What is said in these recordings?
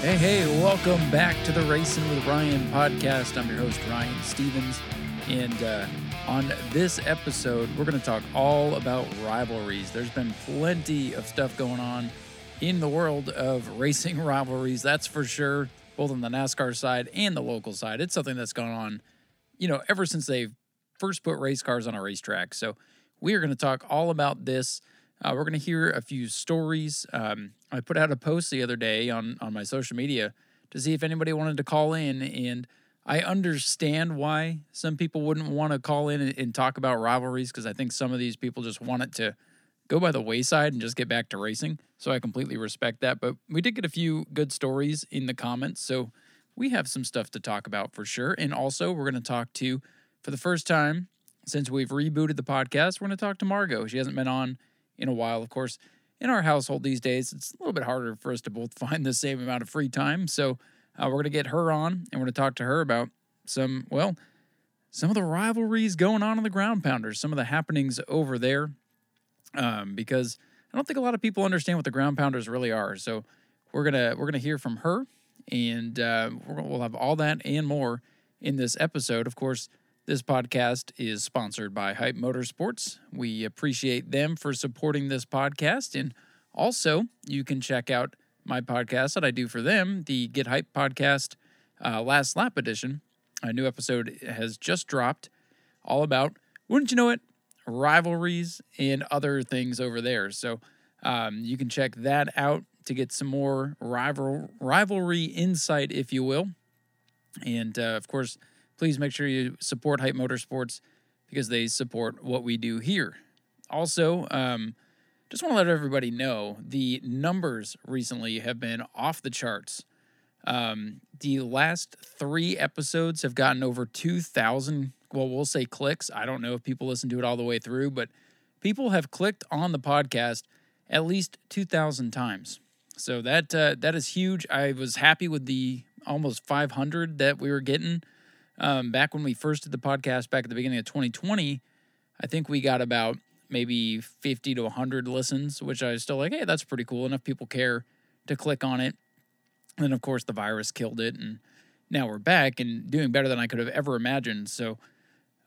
Hey, hey, welcome back to the Racing with Ryan podcast. I'm your host, Ryan Stevens. And uh, on this episode, we're going to talk all about rivalries. There's been plenty of stuff going on in the world of racing rivalries, that's for sure, both on the NASCAR side and the local side. It's something that's gone on, you know, ever since they first put race cars on a racetrack. So we are going to talk all about this. Uh, we're going to hear a few stories. Um, I put out a post the other day on on my social media to see if anybody wanted to call in, and I understand why some people wouldn't want to call in and, and talk about rivalries because I think some of these people just want it to go by the wayside and just get back to racing. So I completely respect that. But we did get a few good stories in the comments, so we have some stuff to talk about for sure. And also, we're going to talk to for the first time since we've rebooted the podcast. We're going to talk to Margeaux. She hasn't been on in a while. Of course, in our household these days, it's a little bit harder for us to both find the same amount of free time. So uh, we're going to get her on and we're going to talk to her about some, well, some of the rivalries going on in the ground pounders, some of the happenings over there. Um, because I don't think a lot of people understand what the ground pounders really are. So we're gonna we're gonna hear from her, and uh, we'll have all that and more in this episode. Of course, this podcast is sponsored by Hype Motorsports. We appreciate them for supporting this podcast. And also, you can check out my podcast that I do for them, the Get Hype podcast, uh, Last Lap Edition. A new episode has just dropped, all about, wouldn't you know it, rivalries and other things over there. So um, you can check that out to get some more rival rivalry insight, if you will. And uh, of course, please make sure you support Hype Motorsports because they support what we do here. Also, um, just want to let everybody know the numbers recently have been off the charts. Um, the last three episodes have gotten over 2,000, well, we'll say clicks. I don't know if people listen to it all the way through, but people have clicked on the podcast at least 2,000 times. So that uh, that is huge. I was happy with the almost 500 that we were getting um, back when we first did the podcast back at the beginning of 2020, I think we got about maybe 50 to 100 listens, which I was still like, hey, that's pretty cool. Enough people care to click on it. And then, of course, the virus killed it. And now we're back and doing better than I could have ever imagined. So,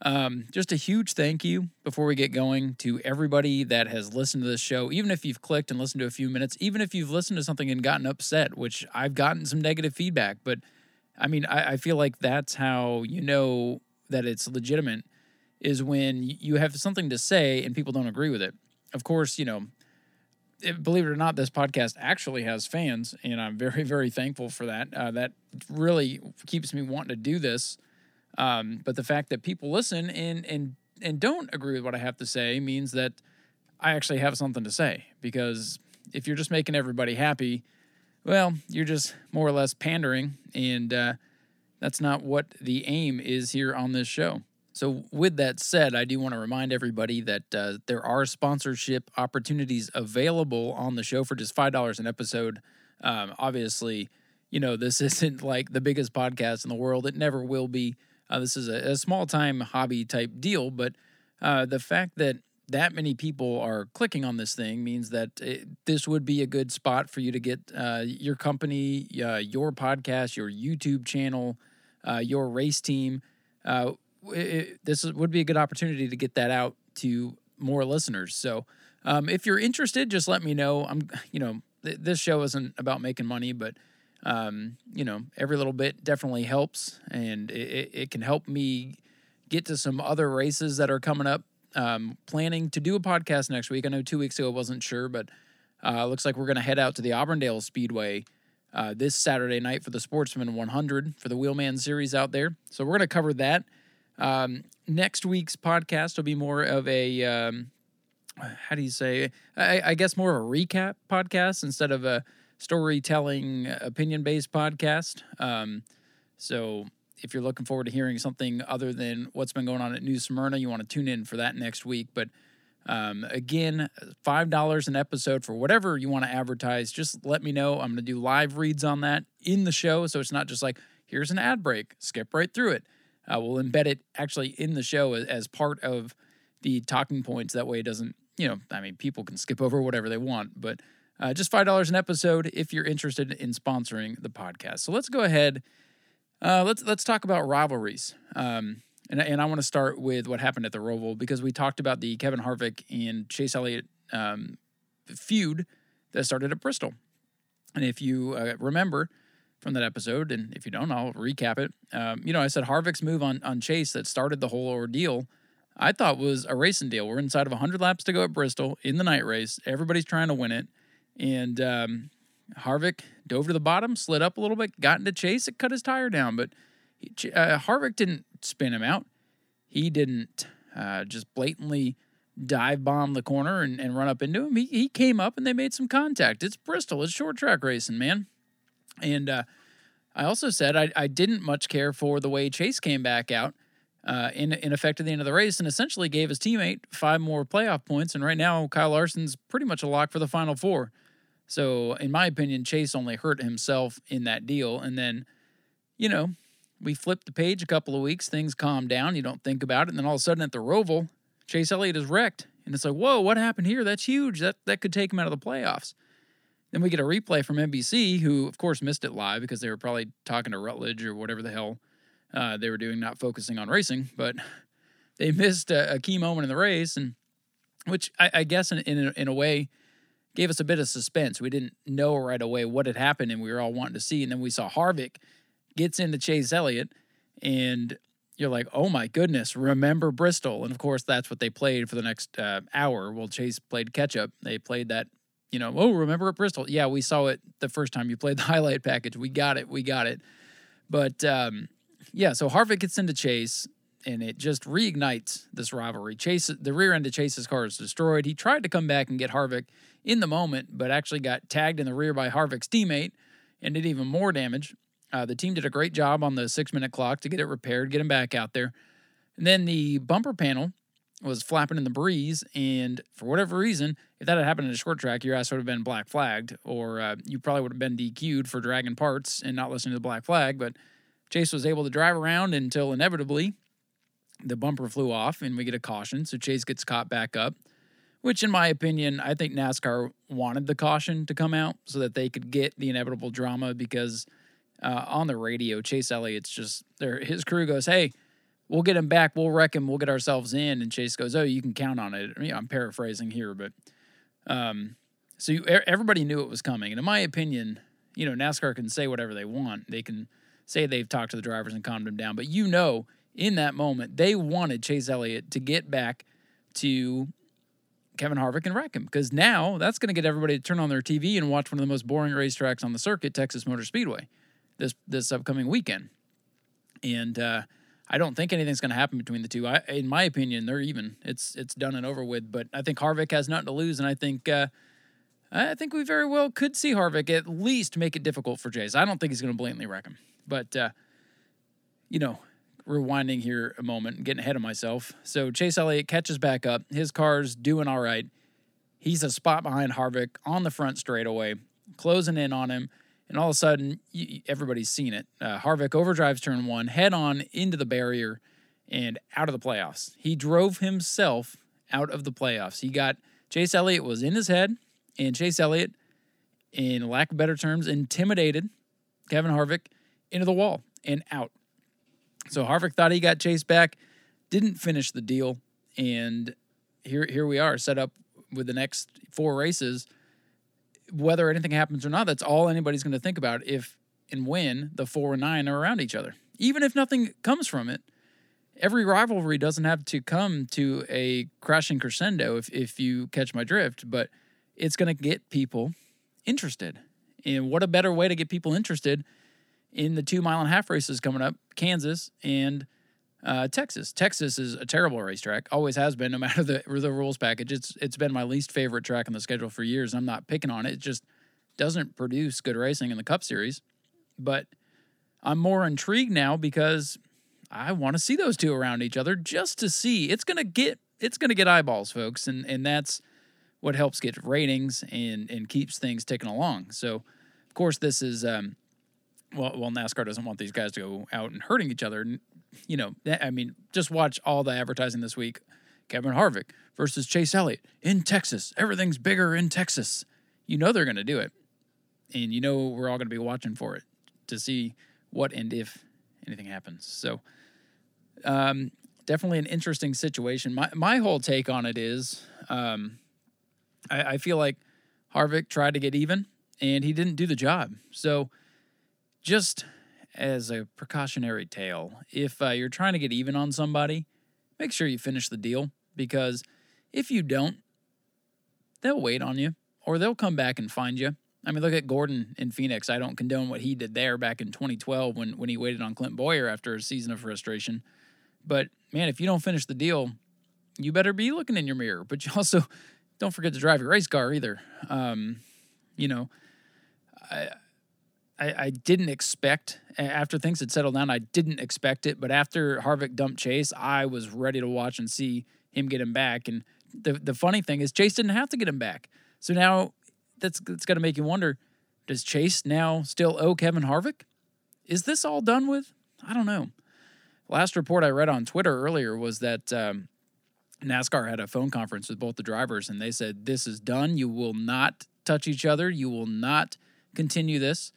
um, just a huge thank you before we get going to everybody that has listened to this show. Even if you've clicked and listened to a few minutes, even if you've listened to something and gotten upset, which I've gotten some negative feedback, but I mean, I, I feel like that's how you know that it's legitimate is when you have something to say and people don't agree with it. Of course, you know, believe it or not, this podcast actually has fans, and I'm very, very thankful for that. Uh, that really keeps me wanting to do this. Um, but the fact that people listen and and and don't agree with what I have to say means that I actually have something to say. Because if you're just making everybody happy, well, you're just more or less pandering, and uh, that's not what the aim is here on this show. So, with that said, I do want to remind everybody that uh, there are sponsorship opportunities available on the show for just $5 an episode. Um, obviously, you know, this isn't like the biggest podcast in the world, it never will be. Uh, this is a, a small time hobby type deal, but uh, the fact that that many people are clicking on this thing means that it, this would be a good spot for you to get uh, your company, uh, your podcast, your YouTube channel, uh, your race team. Uh, it, this would be a good opportunity to get that out to more listeners. So, um, if you're interested, just let me know. I'm, you know, th- this show isn't about making money, but um, you know, every little bit definitely helps, and it, it can help me get to some other races that are coming up um, planning to do a podcast next week. I know two weeks ago I wasn't sure, but uh, looks like we're going to head out to the Auburndale Speedway uh, this Saturday night for the Sportsman 100 for the Wheelman Series out there. So we're going to cover that. Um, next week's podcast will be more of a um, how do you say? I, I, guess more of a recap podcast instead of a storytelling, opinion based podcast. Um, so if you're looking forward to hearing something other than what's been going on at New Smyrna, you want to tune in for that next week. But um, again, $5 an episode for whatever you want to advertise. Just let me know. I'm going to do live reads on that in the show. So it's not just like, here's an ad break, skip right through it. Uh, we'll embed it actually in the show as, as part of the talking points. That way it doesn't, you know, I mean, people can skip over whatever they want, but Uh, just $5 an episode if you're interested in sponsoring the podcast. So let's go ahead. Uh, let's let's talk about rivalries. Um, and, and I want to start with what happened at the Roval because we talked about the Kevin Harvick and Chase Elliott um, feud that started at Bristol. And if you uh, remember from that episode, and if you don't, I'll recap it. Um, you know, I said Harvick's move on on Chase that started the whole ordeal. I thought was a racing deal. We're inside of 100 laps to go at Bristol in the night race. Everybody's trying to win it, and um, Harvick dove to the bottom, slid up a little bit, got into Chase. It cut his tire down, but he, uh, Harvick didn't spin him out. He didn't uh, just blatantly dive bomb the corner and, and run up into him. He, he came up and they made some contact. It's Bristol. It's short track racing, man. And uh, I also said I, I didn't much care for the way Chase came back out uh, in, in effect at the end of the race and essentially gave his teammate five more playoff points. And right now, Kyle Larson's pretty much a lock for the final four. So, in my opinion, Chase only hurt himself in that deal. And then, you know, we flipped the page a couple of weeks, things calmed down, you don't think about it. And then all of a sudden at the Roval, Chase Elliott is wrecked. And it's like, whoa, what happened here? That's huge. That that could take him out of the playoffs. Then we get a replay from NBC, who of course missed it live because they were probably talking to Rutledge or whatever the hell uh, they were doing, not focusing on racing. But they missed a, a key moment in the race, and which I, I guess in in a, in a way gave us a bit of suspense. We didn't know right away what had happened, and we were all wanting to see. And then we saw Harvick gets into Chase Elliott, and you're like, oh my goodness, remember Bristol. And of course, that's what they played for the next uh, hour. Well, Chase played catch up. They played that, you know, oh, remember at Bristol? Yeah, we saw it the first time you played the highlight package. We got it. We got it. But um, yeah, so Harvick gets into Chase and it just reignites this rivalry. Chase, the rear end of Chase's car is destroyed. He tried to come back and get Harvick in the moment, but actually got tagged in the rear by Harvick's teammate and did even more damage. Uh, the team did a great job on the six minute clock to get it repaired, get him back out there. And then the bumper panel was flapping in the breeze. And for whatever reason, if that had happened in a short track, your ass would have been black flagged, or uh, you probably would have been DQ'd for dragging parts and not listening to the black flag. But Chase was able to drive around until inevitably the bumper flew off and we get a caution. So Chase gets caught back up, which, in my opinion, I think NASCAR wanted the caution to come out so that they could get the inevitable drama because uh, on the radio, Chase Elliott's just there. His crew goes, "Hey, we'll get him back. We'll wreck him. We'll get ourselves in." And Chase goes, "Oh, you can count on it." I mean, I'm paraphrasing here, but um, so you, everybody knew it was coming. And in my opinion, you know, NASCAR can say whatever they want. They can say they've talked to the drivers and calmed them down, but you know, in that moment, they wanted Chase Elliott to get back to Kevin Harvick and wreck him because now that's going to get everybody to turn on their TV and watch one of the most boring racetracks on the circuit, Texas Motor Speedway this this upcoming weekend. And uh, I don't think anything's going to happen between the two. I, in my opinion, they're even. It's it's done and over with. But I think Harvick has nothing to lose, and I think uh, I think we very well could see Harvick at least make it difficult for Chase. I don't think he's going to blatantly wreck him, but uh, you know, rewinding here a moment, getting ahead of myself. So Chase Elliott catches back up. His car's doing all right. He's a spot behind Harvick on the front straightaway, closing in on him and all of a sudden, everybody's seen it. Uh, Harvick overdrives turn one, head on into the barrier, and out of the playoffs. He drove himself out of the playoffs. He got Chase Elliott was in his head, and Chase Elliott, in lack of better terms, intimidated Kevin Harvick into the wall and out. So Harvick thought he got Chase back, didn't finish the deal, and here here we are, set up with the next four races whether anything happens or not, that's all anybody's going to think about if and when the four and nine are around each other. Even if nothing comes from it, every rivalry doesn't have to come to a crashing crescendo, if, if you catch my drift, but it's going to get people interested. And what a better way to get people interested in the two mile and a half races coming up, Kansas and uh, Texas. Texas is a terrible racetrack. Always has been, no matter the the rules package. It's it's been my least favorite track on the schedule for years. I'm not picking on it. It just doesn't produce good racing in the Cup Series. But I'm more intrigued now because I want to see those two around each other just to see. It's gonna get it's gonna get eyeballs, folks, and and that's what helps get ratings and and keeps things ticking along. So, of course, this is. Um, well, well, NASCAR doesn't want these guys to go out and hurting each other you know, I mean, just watch all the advertising this week. Kevin Harvick versus Chase Elliott in Texas. Everything's bigger in Texas. you know they're going to do it. And you know we're all going to be watching for it to see what and if anything happens. So, um, definitely an interesting situation. My my whole take on it is, um, I, I feel like Harvick tried to get even and he didn't do the job. So, just as a precautionary tale, if uh, you're trying to get even on somebody, make sure you finish the deal because if you don't, they'll wait on you or they'll come back and find you. I mean, look at Gordon in Phoenix. I don't condone what he did there back in 2012 when, when he waited on Clint Bowyer after a season of frustration. But man, if you don't finish the deal, you better be looking in your mirror. But you also don't forget to drive your race car either. Um, you know, I, I, I didn't expect after things had settled down. I didn't expect it, but after Harvick dumped Chase, I was ready to watch and see him get him back. And the the funny thing is, Chase didn't have to get him back. So now that's that's got to make you wonder: Does Chase now still owe Kevin Harvick? Is this all done with? I don't know. Last report I read on Twitter earlier was that um, NASCAR had a phone conference with both the drivers, and they said this is done. You will not touch each other. You will not continue this.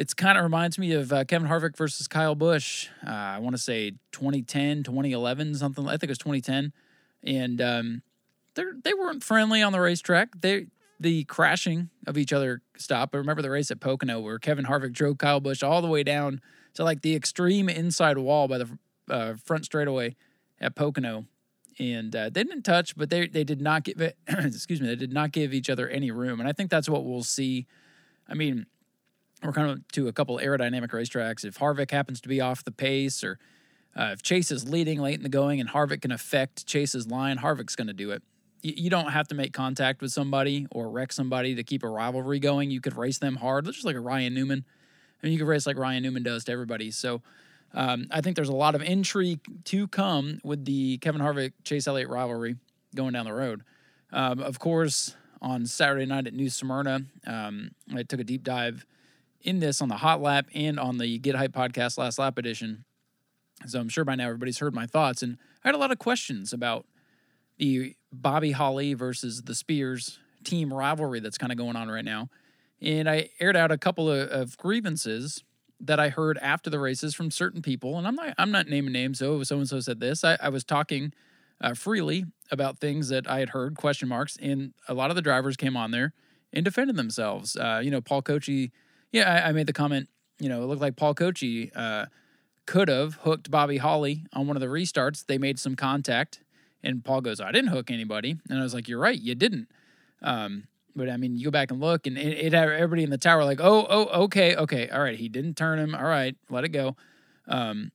It's kind of reminds me of uh, Kevin Harvick versus Kyle Busch. Uh, I want to say 2010, 2011, something. I think it was 2010, and um, they they weren't friendly on the racetrack. They the crashing of each other stopped. I remember the race at Pocono where Kevin Harvick drove Kyle Busch all the way down to like the extreme inside wall by the uh, front straightaway at Pocono, and uh, they didn't touch, but they they did not give it. excuse me, they did not give each other any room, and I think that's what we'll see. I mean, we're kind of to a couple aerodynamic racetracks. If Harvick happens to be off the pace, or uh, if Chase is leading late in the going and Harvick can affect Chase's line, Harvick's going to do it. You, you don't have to make contact with somebody or wreck somebody to keep a rivalry going. You could race them hard, just like a Ryan Newman. I mean, you could race like Ryan Newman does to everybody. So um, I think there's a lot of intrigue to come with the Kevin Harvick Chase Elliott rivalry going down the road. Um, of course, on Saturday night at New Smyrna, um, I took a deep dive in this on the Hot Lap and on the Get Hype podcast Last Lap edition. So I'm sure by now everybody's heard my thoughts. And I had a lot of questions about the Bobby Holly versus the Spears team rivalry that's kind of going on right now. And I aired out a couple of, of, grievances that I heard after the races from certain people. And I'm not I'm not naming names. So so and so said this. I, I was talking uh, freely about things that I had heard question marks, and a lot of the drivers came on there and defended themselves. Uh, you know, Paul Cochi yeah, I, I, made the comment. You know, it looked like Paul Cochi uh, could have hooked Bobby Holly on one of the restarts. They made some contact, and Paul goes, "I didn't hook anybody," and I was like, "You're right, you didn't." Um, but I mean, you go back and look, and it, it had everybody in the tower like, "Oh, oh, okay, okay, all right." He didn't turn him. All right, let it go. Um,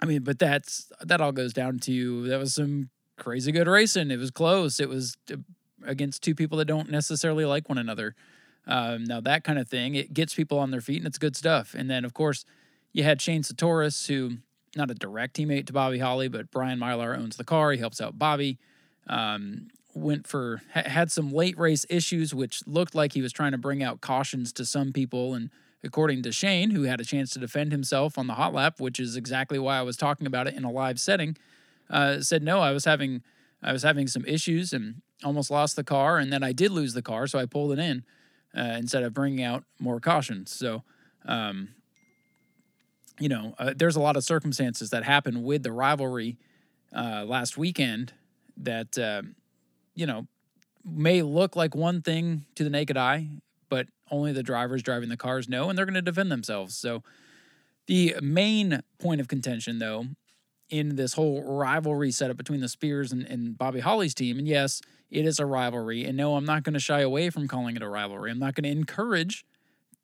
I mean, but that's that all goes down to that was some crazy good racing. It was close. It was uh, against two people that don't necessarily like one another. Um, now that kind of thing, it gets people on their feet and it's good stuff. And then of course, you had Shane Satoris, who not a direct teammate to Bobby Holly, but Brian Mylar owns the car. He helps out Bobby. Um, went for ha- had some late race issues, which looked like he was trying to bring out cautions to some people. And according to Shane, who had a chance to defend himself on the hot lap, which is exactly why I was talking about it in a live setting, uh, said no, I was having I was having some issues and almost lost the car, and then I did lose the car, so I pulled it in uh, instead of bringing out more caution. So, um, you know, uh, there's a lot of circumstances that happen with the rivalry uh, last weekend that, uh, you know, may look like one thing to the naked eye, but only the drivers driving the cars know, and they're going to defend themselves. So, the main point of contention, though, in this whole rivalry setup between the Spears and, and Bobby Holly's team, and yes, it is a rivalry. And no, I'm not going to shy away from calling it a rivalry. I'm not going to encourage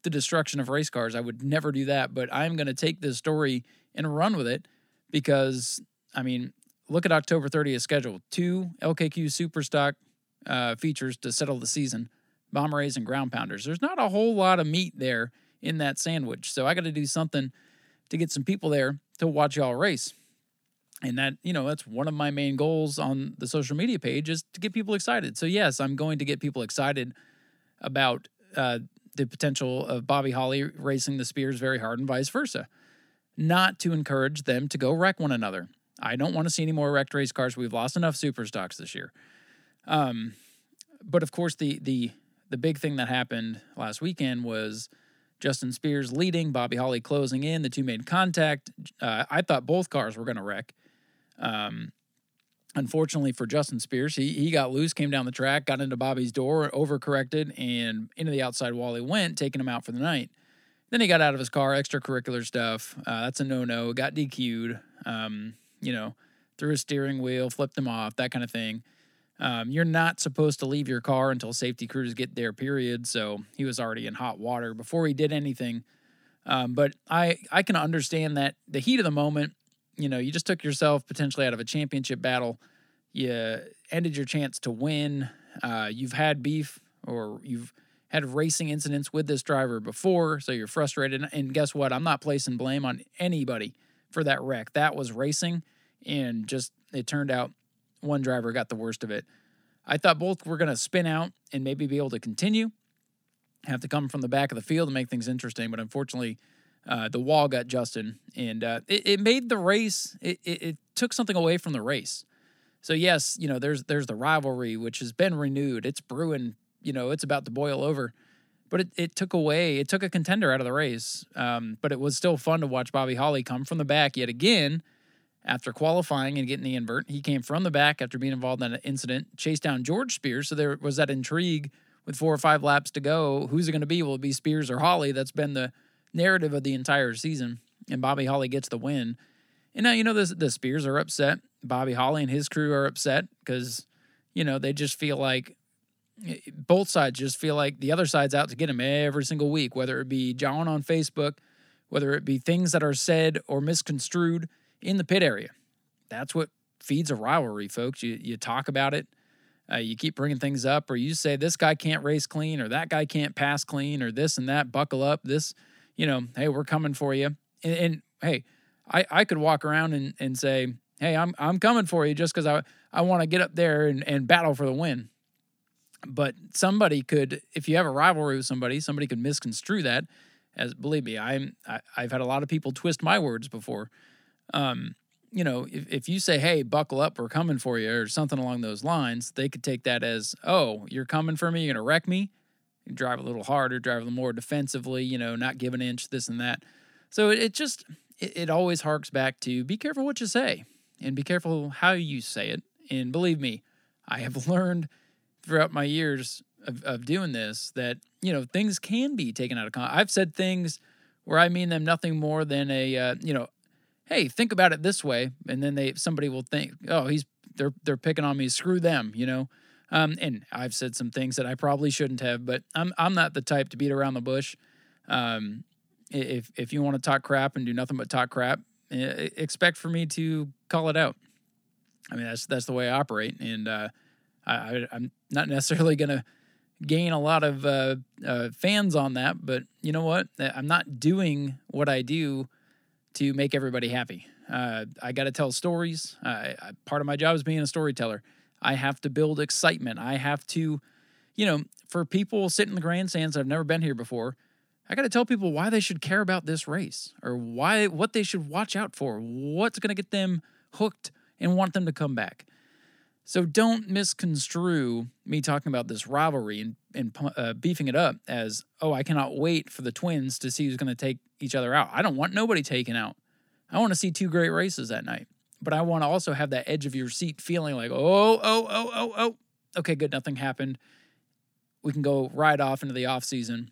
the destruction of race cars. I would never do that. But I'm going to take this story and run with it because, I mean, look at October 30th schedule. Two LKQ Superstock uh, features to settle the season Bomb-Rays and ground pounders. There's not a whole lot of meat there in that sandwich. So I got to do something to get some people there to watch y'all race and that you know that's one of my main goals on the social media page is to get people excited so yes i'm going to get people excited about uh, the potential of bobby holly racing the spears very hard and vice versa not to encourage them to go wreck one another i don't want to see any more wrecked race cars we've lost enough super stocks this year um, but of course the the the big thing that happened last weekend was Justin Spears leading, Bobby Holly closing in. The two made contact. Uh, I thought both cars were going to wreck. Um, unfortunately for Justin Spears, he he got loose, came down the track, got into Bobby's door, overcorrected, and into the outside wall he went, taking him out for the night. Then he got out of his car, extracurricular stuff. Uh, that's a no no. Got DQ'd. Um, you know, threw his steering wheel, flipped him off, that kind of thing. Um, you're not supposed to leave your car until safety crews get there, period. So he was already in hot water before he did anything. Um, but I, I can understand that the heat of the moment, you know, you just took yourself potentially out of a championship battle. You ended your chance to win. Uh, you've had beef or you've had racing incidents with this driver before, so you're frustrated. And guess what? I'm not placing blame on anybody for that wreck. That was racing, and just it turned out one driver got the worst of it. I thought both were going to spin out and maybe be able to continue, have to come from the back of the field to make things interesting. But unfortunately, uh, the wall got Justin, and uh, it, it, made the race. It, it, it took something away from the race. So yes, you know, there's there's the rivalry which has been renewed. It's brewing. You know, it's about to boil over. But it, it took away, it took a contender out of the race. Um, but it was still fun to watch Bobby Holly come from the back yet again after qualifying and getting the invert. He came from the back after being involved in an incident, chased down George Spears. So there was that intrigue with four or five laps to go. Who's it going to be? Will it be Spears or Holly? That's been the narrative of the entire season. And Bobby Holly gets the win. And now, you know, the, the Spears are upset. Bobby Holly and his crew are upset because, you know, they just feel like eh, both sides just feel like the other side's out to get him every single week, whether it be John on Facebook, whether it be things that are said or misconstrued in the pit area. That's what feeds a rivalry, folks. You you talk about it, uh, you keep bringing things up, or you say this guy can't race clean, or that guy can't pass clean, or this and that. Buckle up. This, you know, hey, we're coming for you. And, and hey, I I could walk around and and say, hey, I'm I'm coming for you just because I I want to get up there and and battle for the win. But somebody could, if you have a rivalry with somebody, somebody could misconstrue that as believe me, I'm I, I've had a lot of people twist my words before um, you know, if, if you say, hey, buckle up, we're coming for you, or something along those lines, they could take that as, oh, you're coming for me, you're to wreck me. Drive a little harder, drive a little more defensively, you know, not give an inch, this and that. So it, it just, it, it always harks back to be careful what you say and be careful how you say it. And believe me, I have learned throughout my years of, of doing this that, you know, things can be taken out of context. I've said things where I mean them nothing more than a, uh, you know, hey, think about it this way, and then they somebody will think, oh, he's they're they're picking on me. Screw them, you know. Um, and I've said some things that I probably shouldn't have, but I'm I'm not the type to beat around the bush. Um, if if you want to talk crap and do nothing but talk crap, expect for me to call it out. I mean that's that's the way I operate, and uh, I, I'm not necessarily going to gain a lot of uh, uh, fans on that, but you know what? I'm not doing what I do to make everybody happy. Uh, I got to tell stories. Uh, part of my job is being a storyteller. I have to build excitement. I have to, you know, for people sitting in the grandstands that have never been here before, I got to tell people why they should care about this race or why what they should watch out for. What's going to get them hooked and want them to come back. So don't misconstrue me talking about this rivalry and, and uh, beefing it up as, oh, I cannot wait for the twins to see who's going to take each other out. I don't want nobody taken out. I want to see two great races that night. But I want to also have that edge of your seat feeling like, oh, oh, oh, oh, oh. Okay, good. Nothing happened. We can go right off into the off season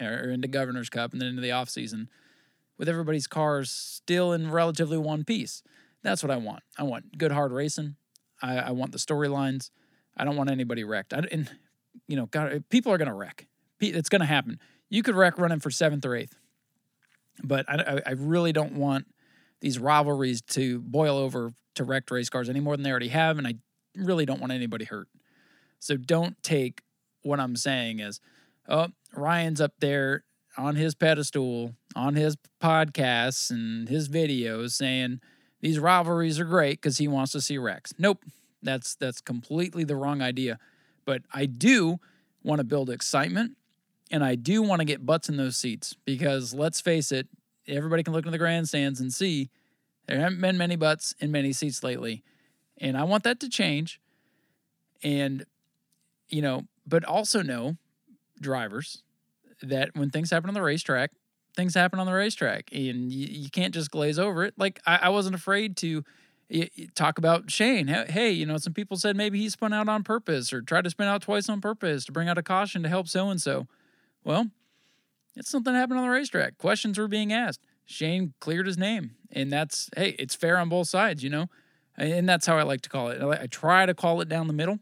or into Governor's Cup and then into the off season with everybody's cars still in relatively one piece. That's what I want. I want good hard racing. I, I want the storylines. I don't want anybody wrecked. I, and you know, God, eh, people are to wreck. It's to happen. You could wreck running for seventh or eighth, but I, I really don't want these rivalries to boil over to wrecked race cars any more than they already have, and I really don't want anybody hurt. So don't take what I'm saying as, oh, Ryan's up there on his pedestal, on his podcasts and his videos saying these rivalries are great because he wants to see wrecks. Nope, that's that's completely the wrong idea. But I do want to build excitement, and I do want to get butts in those seats because let's face it, everybody can look in the grandstands and see there haven't been many butts in many seats lately, and I want that to change. And you know, but also know drivers that when things happen on the racetrack, things happen on the racetrack, and you, you can't just glaze over it. Like I, I wasn't afraid to talk about Shane. Hey, you know, some people said maybe he spun out on purpose or tried to spin out twice on purpose to bring out a caution to help so and so. Well, it's something happened on the racetrack. Questions were being asked. Shane cleared his name, and that's hey, it's fair on both sides, you know, and that's how I like to call it. I try to call it down the middle,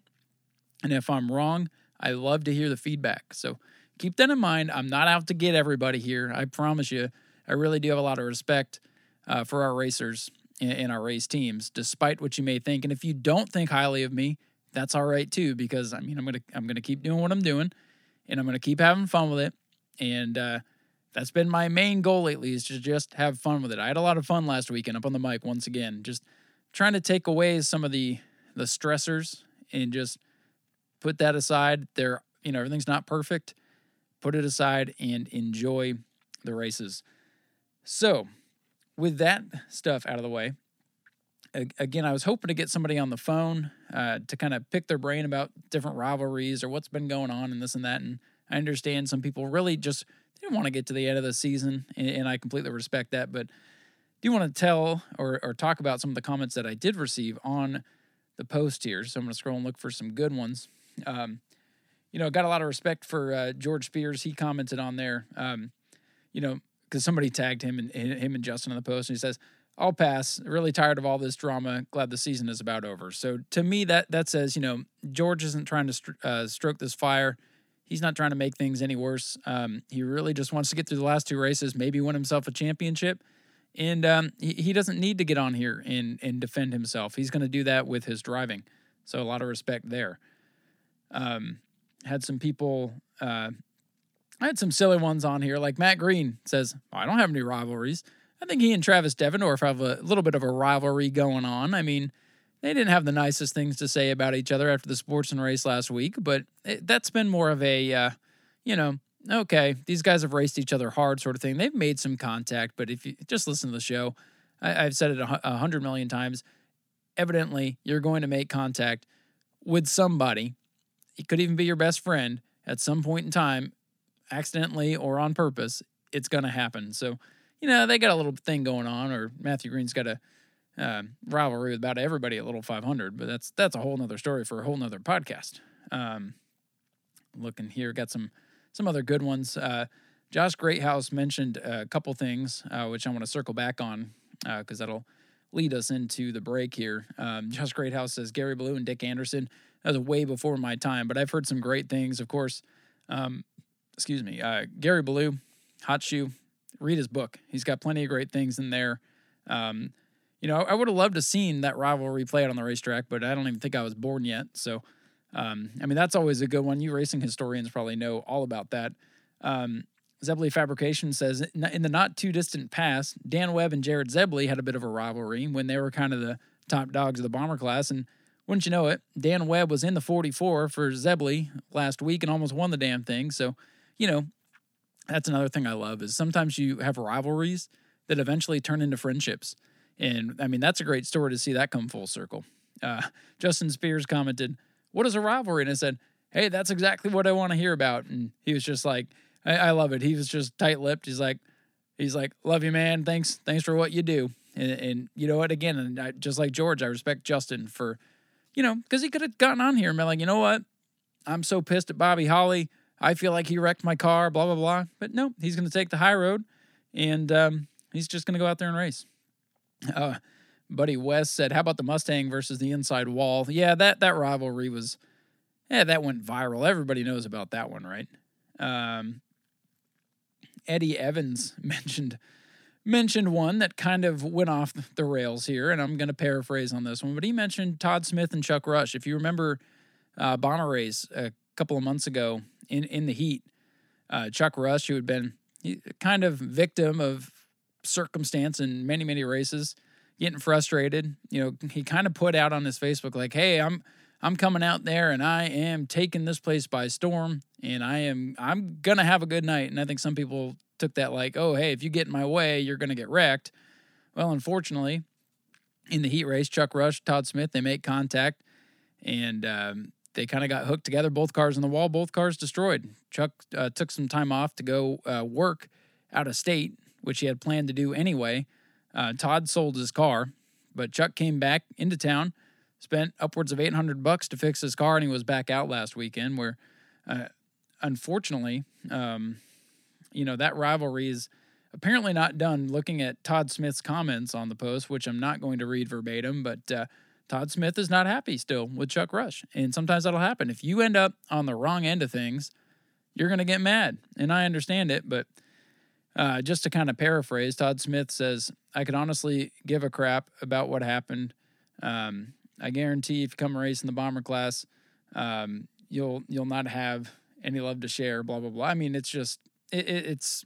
and if I'm wrong, I love to hear the feedback. So keep that in mind. I'm not out to get everybody here. I promise you. I really do have a lot of respect uh, for our racers in our race teams, despite what you may think. And if you don't think highly of me, that's all right too, because I mean I'm gonna I'm gonna keep doing what I'm doing, and I'm gonna keep having fun with it. And uh, that's been my main goal lately is to just have fun with it. I had a lot of fun last weekend up on the mic once again, just trying to take away some of the the stressors and just put that aside. There, you know, everything's not perfect. Put it aside and enjoy the races. So with that stuff out of the way, again, I was hoping to get somebody on the phone uh, to kind of pick their brain about different rivalries or what's been going on and this and that. And I understand some people really just didn't want to get to the end of the season, and, and I completely respect that. But do you want to tell or, or talk about some of the comments that I did receive on the post here. So I'm going to scroll and look for some good ones. Um, you know, got a lot of respect for uh, George Spears. He commented on there. Um, you know, because somebody tagged him and him and Justin on the post, and he says, "I'll pass. Really tired of all this drama. Glad the season is about over." So to me, that that says you know George isn't trying to uh, stroke this fire. He's not trying to make things any worse. Um, he really just wants to get through the last two races, maybe win himself a championship, and um, he, he doesn't need to get on here and and defend himself. He's going to do that with his driving. So a lot of respect there. Um, had some people uh, I had some silly ones on here, like Matt Green says, oh, I don't have any rivalries. I think he and Travis Devendorf have a little bit of a rivalry going on. I mean, they didn't have the nicest things to say about each other after the Sportsman race last week, but it, that's been more of a, uh, you know, okay, these guys have raced each other hard sort of thing. They've made some contact, but if you just listen to the show, I, have said it a, a hundred million times. Evidently, you're going to make contact with somebody. It could even be your best friend at some point in time accidentally or on purpose, it's going to happen. So, you know, they got a little thing going on, or Matthew Green's got a uh, rivalry with about everybody at Little 500, but that's that's a whole nother story for a whole nother podcast. Um, looking here, got some some other good ones. Uh, Josh Greathouse mentioned a couple things, uh, which I want to circle back on because uh, that'll lead us into the break here. Um, Josh Greathouse says Gary Blue and Dick Anderson. That was way before my time, but I've heard some great things. Of course, um, excuse me, uh, Gary Ballou, Hot Shoe. Read his book. He's got plenty of great things in there. Um, you know, I would have loved to seen that rivalry play out on the racetrack, but I don't even think I was born yet. So, um, I mean, that's always a good one. You racing historians probably know all about that. Um, Zebley Fabrication says in the not too distant past, Dan Webb and Jared Zebley had a bit of a rivalry when they were kind of the top dogs of the bomber class. And wouldn't you know it, Dan Webb was in the 44 for Zebley last week and almost won the damn thing. So you know, that's another thing I love is sometimes you have rivalries that eventually turn into friendships. And I mean, that's a great story to see that come full circle. Uh, Justin Spears commented, What is a rivalry? And I said, Hey, that's exactly what I want to hear about. And he was just like, I, I love it. He was just tight lipped. He's like, He's like, Love you, man. Thanks. Thanks for what you do. And, and you know what? Again, and I, just like George, I respect Justin for, you know, because he could have gotten on here and been like, You know what? I'm so pissed at Bobby Holly. I feel like he wrecked my car, blah, blah, blah. But no, he's going to take the high road and um, he's just going to go out there and race. Uh, buddy West said, How about the Mustang versus the inside wall? Yeah, that, that rivalry was, yeah, that went viral. Everybody knows about that one, right? Um, Eddie Evans mentioned mentioned one that kind of went off the rails here, and I'm going to paraphrase on this one, but he mentioned Todd Smith and Chuck Rush. If you remember uh, Bomber Race a couple of months ago, in in the heat. Uh, Chuck Rush, who had been kind of victim of circumstance in many many races, getting frustrated. You know, he kind of put out on his Facebook like, "Hey, I'm I'm coming out there and I am taking this place by storm, and I am I'm gonna have a good night." And I think some people took that like, "Oh, hey, if you get in my way, you're gonna get wrecked." Well, unfortunately, in the heat race, Chuck Rush, Todd Smith, they make contact, and um, they kind of got hooked together. Both cars on the wall, both cars destroyed. Chuck uh, took some time off to go uh, work out of state, which he had planned to do anyway. Uh, Todd sold his car, but Chuck came back into town, spent upwards of 800 bucks to fix his car, and he was back out last weekend. Where, uh, unfortunately, um, you know that rivalry is apparently not done. Looking at Todd Smith's comments on the post, which I'm not going to read verbatim, but uh, Todd Smith is not happy still with Chuck Rush. And sometimes that'll happen. If you end up on the wrong end of things, you're going to get mad. And I understand it. But uh, just to kind of paraphrase, Todd Smith says, I could honestly give a crap about what happened. Um, I guarantee if you come race in the bomber class, um, you'll you'll not have any love to share. Blah blah blah. I mean, it's just it, it, it's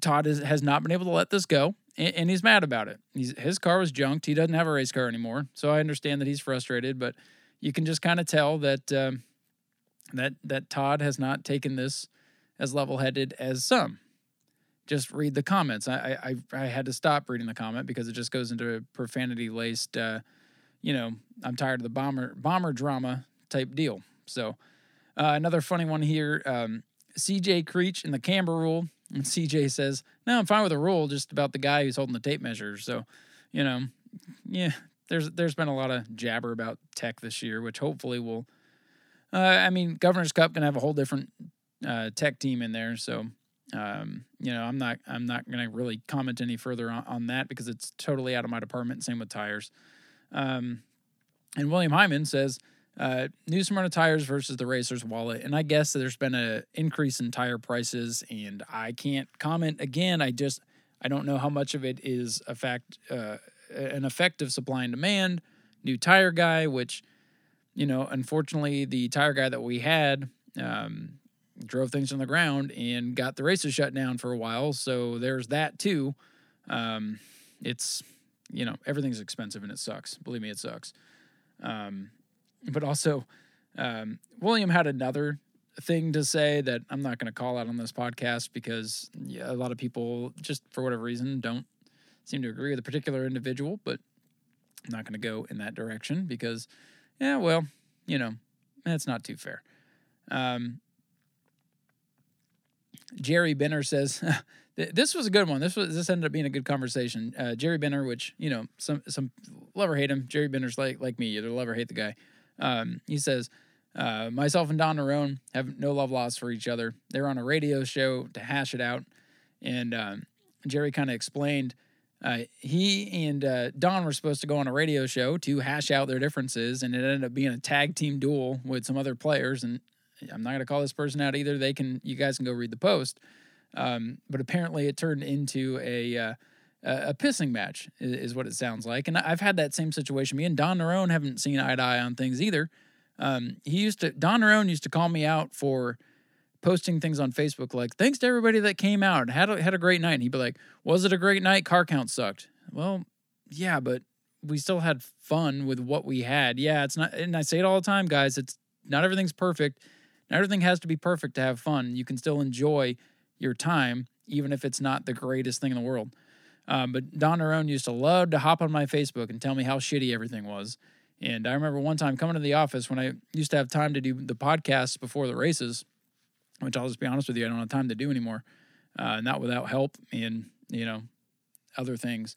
Todd is, has not been able to let this go and, and he's mad about it. He's, his car was junked. He doesn't have a race car anymore. So I understand that he's frustrated, but you can just kind of tell that um, that that Todd has not taken this as level-headed as some. Just read the comments. I I, I had to stop reading the comment because it just goes into a profanity-laced, uh, you know, I'm tired of the bomber bomber drama type deal. So uh, another funny one here. Um, CJ Creech in the Camber rule and CJ says, "No, I'm fine with the rule, just about the guy who's holding the tape measure." So, you know, yeah, there's there's been a lot of jabber about tech this year, which hopefully will. Uh, I mean, Governor's Cup can have a whole different uh, tech team in there, so um, you know, I'm not I'm not going to really comment any further on, on, that because it's totally out of my department. Same with tires. Um, and William Hyman says uh, New Smyrna tires versus the Racers wallet, and I guess there's been an increase in tire prices, and I can't comment again. I just I don't know how much of it is a fact, uh, an effect of supply and demand. New tire guy, which you know, unfortunately, the tire guy that we had um, drove things on the ground and got the races shut down for a while. So there's that too. Um, it's you know everything's expensive and it sucks. Believe me, it sucks. Um, but also, um, William had another thing to say that I'm not going to call out on this podcast because yeah, a lot of people, just for whatever reason, don't seem to agree with a particular individual. But I'm not going to go in that direction because, yeah, well, you know, that's not too fair. Um, Jerry Benner says this was a good one. This was this ended up being a good conversation. Uh, Jerry Benner, which you know, some some love or hate him. Jerry Benner's like like me, either love or hate the guy. Um, he says, uh, myself and Don Nerone have no love lost for each other. They're on a radio show to hash it out. And um, Jerry kind of explained uh, he and uh, Don were supposed to go on a radio show to hash out their differences, and it ended up being a tag team duel with some other players. And I'm not going to call this person out either. They can, you guys can go read the post. Um, but apparently, it turned into a uh, a pissing match is, what it sounds like. And I've had that same situation. Me and Don Nerone haven't seen eye to eye on things either. Um, he used to Don Nerone used to call me out for posting things on Facebook like thanks to everybody that came out had a, had a great night. And he'd be like, "Was it a great night? Car count sucked." Well, yeah, but we still had fun with what we had. Yeah, it's not, and I say it all the time, guys. It's not everything's perfect. Everything has to be perfect to have fun. You can still enjoy your time, even if it's not the greatest thing in the world. Um, but Don Nerone used to love to hop on my Facebook and tell me how shitty everything was. And I remember one time coming to the office when I used to have time to do the podcasts before the races, which I'll just be honest with you, I don't have time to do anymore. Uh, not without help and, you know, other things.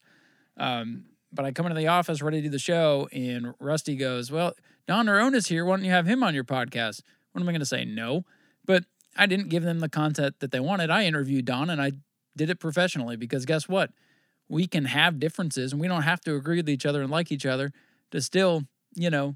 Um, but I come into the office ready to do the show, and Rusty goes, Well, Don Nerone is here. Why don't you have him on your podcast? What am I going to say? No. But I didn't give them the content that they wanted. I interviewed Don and I did it professionally because guess what? we can have differences and we don't have to agree with each other and like each other to still, you know,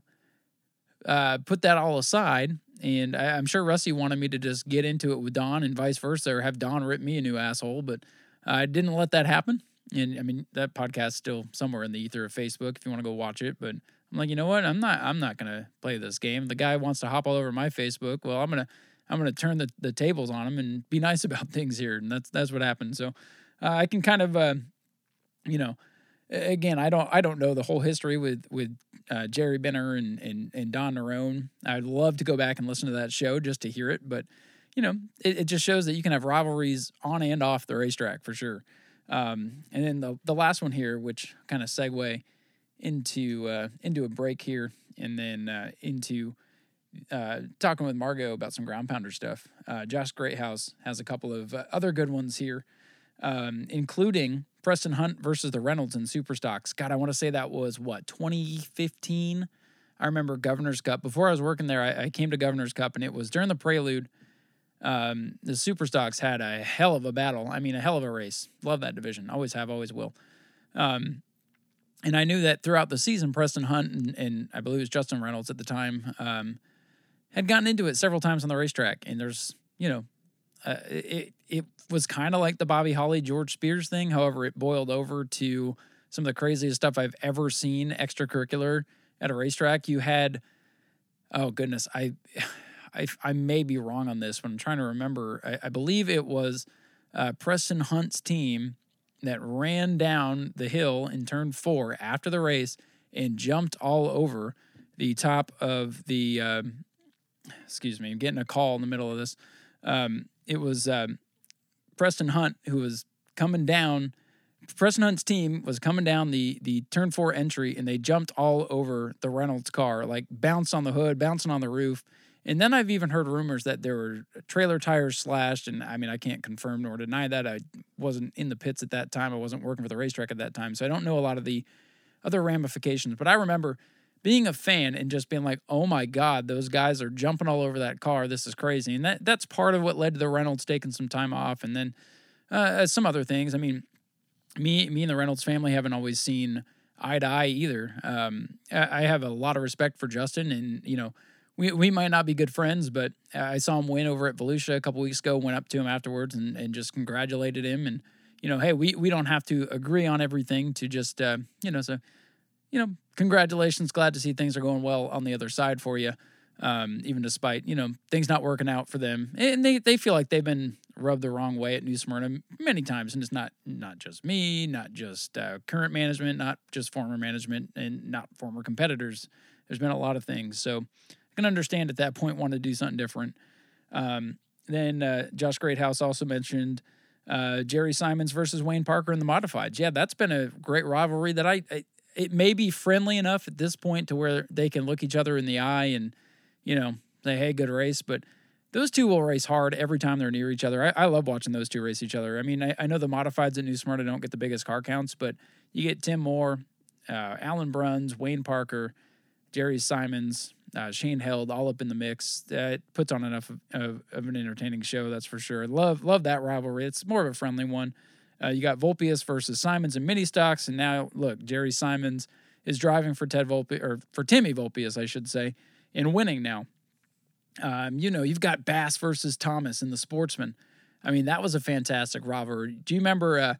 uh, put that all aside. And I, am sure Rusty wanted me to just get into it with Don and vice versa, or have Don rip me a new asshole, but I didn't let that happen. And I mean, that podcast's still somewhere in the ether of Facebook if you want to go watch it. But I'm like, you know what? I'm not. I'm not gonna play this game. The guy wants to hop all over my Facebook. Well, I'm gonna. I'm gonna turn the, the tables on him and be nice about things here. And that's that's what happened. So uh, I can kind of uh, you know, again, I don't I don't know the whole history with with uh, Jerry Benner and, and and Don Nerone. I'd love to go back and listen to that show just to hear it, but you know, it, it just shows that you can have rivalries on and off the racetrack for sure. Um, and then the the last one here, which kind of segue into uh, into a break here, and then uh, into uh, talking with Margeaux about some ground pounder stuff. Uh, Josh Greathouse has a couple of uh, other good ones here, um, including Preston Hunt versus the Reynolds in Superstocks. God, I want to say that was what 2015. I remember Governor's Cup. Before I was working there, I, I came to Governor's Cup, and it was during the Prelude. Um, the Superstocks had a hell of a battle. I mean, a hell of a race. Love that division. Always have, always will. Um, and I knew that throughout the season, Preston Hunt and, and I believe it was Justin Reynolds at the time um, had gotten into it several times on the racetrack. And there's, you know, uh, it it was kind of like the Bobby Holly George Spears thing. However, it boiled over to some of the craziest stuff I've ever seen extracurricular at a racetrack. You had, oh goodness, I, I, I may be wrong on this, but I'm trying to remember. I, I believe it was uh, Preston Hunt's team that ran down the hill in turn four after the race and jumped all over the top of the. Um, excuse me, I'm getting a call in the middle of this. Um, it was um, Preston Hunt who was coming down. Preston Hunt's team was coming down the the turn four entry, and they jumped all over the Reynolds car, like bounced on the hood, bouncing on the roof. And then I've even heard rumors that there were trailer tires slashed, and I mean I can't confirm nor deny that. I wasn't in the pits at that time. I wasn't working for the racetrack at that time, so I don't know a lot of the other ramifications. But I remember being a fan and just being like, "Oh my God, those guys are jumping all over that car. This is crazy." And that that's part of what led to the Reynolds taking some time off, and then uh, some other things. I mean, me me and the Reynolds family haven't always seen eye to eye either. Um, I, I have a lot of respect for Justin, and you know. We, we might not be good friends, but I saw him win over at Volusia a couple weeks ago. Went up to him afterwards and, and just congratulated him. And you know, hey, we we don't have to agree on everything to just uh, you know. So you know, congratulations. Glad to see things are going well on the other side for you. Um, even despite, you know, things not working out for them. And they, they feel like they've been rubbed the wrong way at New Smyrna many times. And it's not, not just me, not just uh, current management, not just former management and not former competitors. There's been a lot of things. So can understand at that point want to do something different. Um, then uh, Josh Greathouse also mentioned uh, Jerry Simons versus Wayne Parker in the modifieds. Yeah, that's been a great rivalry that I, I it may be friendly enough at this point to where they can look each other in the eye and, you know, say, hey, good race. But those two will race hard every time they're near each other. I, I love watching those two race each other. I mean, I, I, know the modifieds at New Smyrna don't get the biggest car counts, but you get Tim Moore, uh, Alan Bruns, Wayne Parker, Jerry Simons, uh, Shane Held all up in the mix. It puts on enough of, of, of, an entertaining show, that's for sure. Love love that rivalry. It's more of a friendly one. Uh, you got Vulpius versus Simons and mini stocks, and now look, Jerry Simons is driving for Ted Volpe or for Timmy Vulpius, I should say, and winning now. Um, you know, you've got Bass versus Thomas in the Sportsman. I mean, that was a fantastic rivalry. Do you remember uh,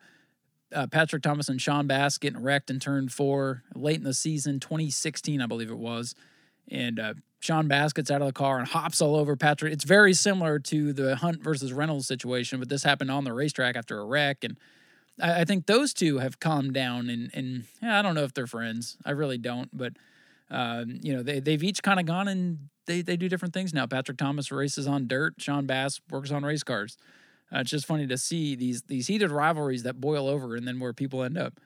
uh, Patrick Thomas and Sean Bass getting wrecked in turn four late in the season, 2016, I believe it was, and uh, Sean Bass gets out of the car and hops all over Patrick. It's very similar to the Hunt versus Reynolds situation, but this happened on the racetrack after a wreck. And I, I think those two have calmed down. And, and yeah, I don't know if they're friends. I really don't. But, um, you know, they, they've each kind of gone and they, they do different things now. Patrick Thomas races on dirt, Sean Bass works on race cars. Uh, it's just funny to see these these heated rivalries that boil over and then where people end up.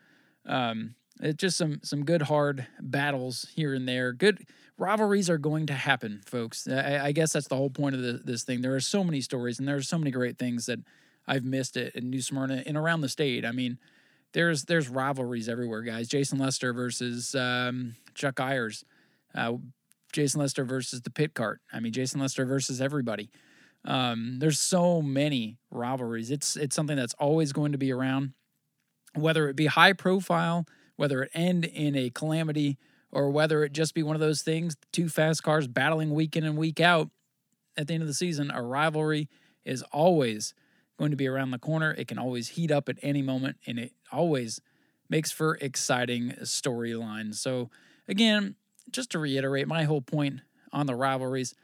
Um, it's just some some good hard battles here and there. Good rivalries are going to happen, folks. I, I guess that's the whole point of the, this thing. There are so many stories and there are so many great things that I've missed it in New Smyrna and around the state. I mean, there's there's rivalries everywhere, guys. Jason Lester versus um, Chuck Ayers, uh, Jason Lester versus the pit cart. I mean, Jason Lester versus everybody. Um, there's so many rivalries. It's it's something that's always going to be around, whether it be high profile, whether it end in a calamity or whether it just be one of those things two fast cars battling week in and week out at the end of the season, a rivalry is always going to be around the corner. It can always heat up at any moment, and it always makes for exciting storylines. So, again, just to reiterate my whole point on the rivalries,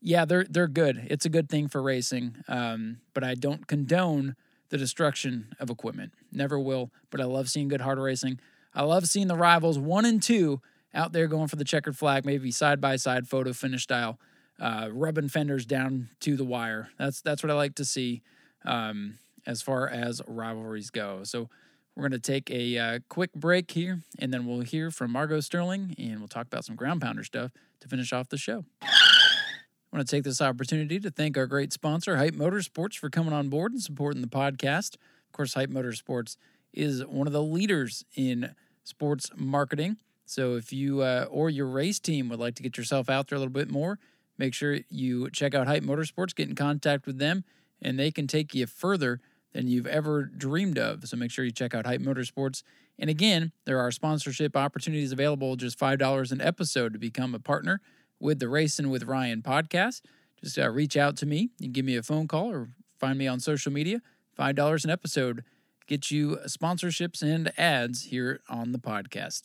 yeah, they're they're good. It's a good thing for racing, um, but I don't condone the destruction of equipment. Never will. But I love seeing good hard racing. I love seeing the rivals one and two out there going for the checkered flag, maybe side by side photo finish style, uh, rubbing fenders down to the wire. That's that's what I like to see um, as far as rivalries go. So we're going to take a uh, quick break here, and then we'll hear from Margeaux Sterling, and we'll talk about some ground pounder stuff to finish off the show. I want to take this opportunity to thank our great sponsor, Hype Motorsports, for coming on board and supporting the podcast. Of course, Hype Motorsports is one of the leaders in sports marketing. So if you uh, or your race team would like to get yourself out there a little bit more, make sure you check out Hype Motorsports, get in contact with them, and they can take you further than you've ever dreamed of. So make sure you check out Hype Motorsports. And again, there are sponsorship opportunities available, just $5 an episode to become a partner with the Racing with Ryan podcast. Just uh, reach out to me. You can give me a phone call or find me on social media. $5 an episode get you sponsorships and ads here on the podcast.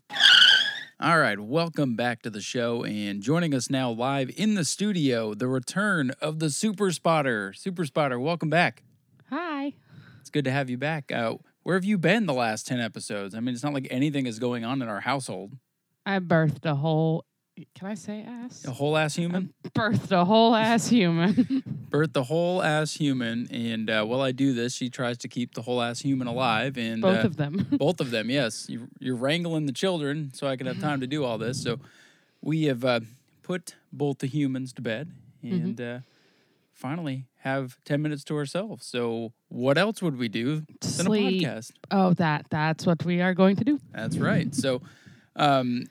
All right, welcome back to the show. And joining us now live in the studio, the return of the Super Spotter. Super Spotter, welcome back. Hi. It's good to have you back. Uh, where have you been the last 10 episodes? I mean, it's not like anything is going on in our household. I birthed a whole. Can I say ass? A whole ass human? birthed a whole ass human. Birthed the whole ass human. And uh, while I do this, she tries to keep the whole ass human alive. And Both uh, of them. both of them, yes. You, you're wrangling the children so I can have time to do all this. So we have uh, put both the humans to bed and uh, finally have 10 minutes to ourselves. So what else would we do than Sleep. a podcast? Oh, that. That's what we are going to do. That's right. So um,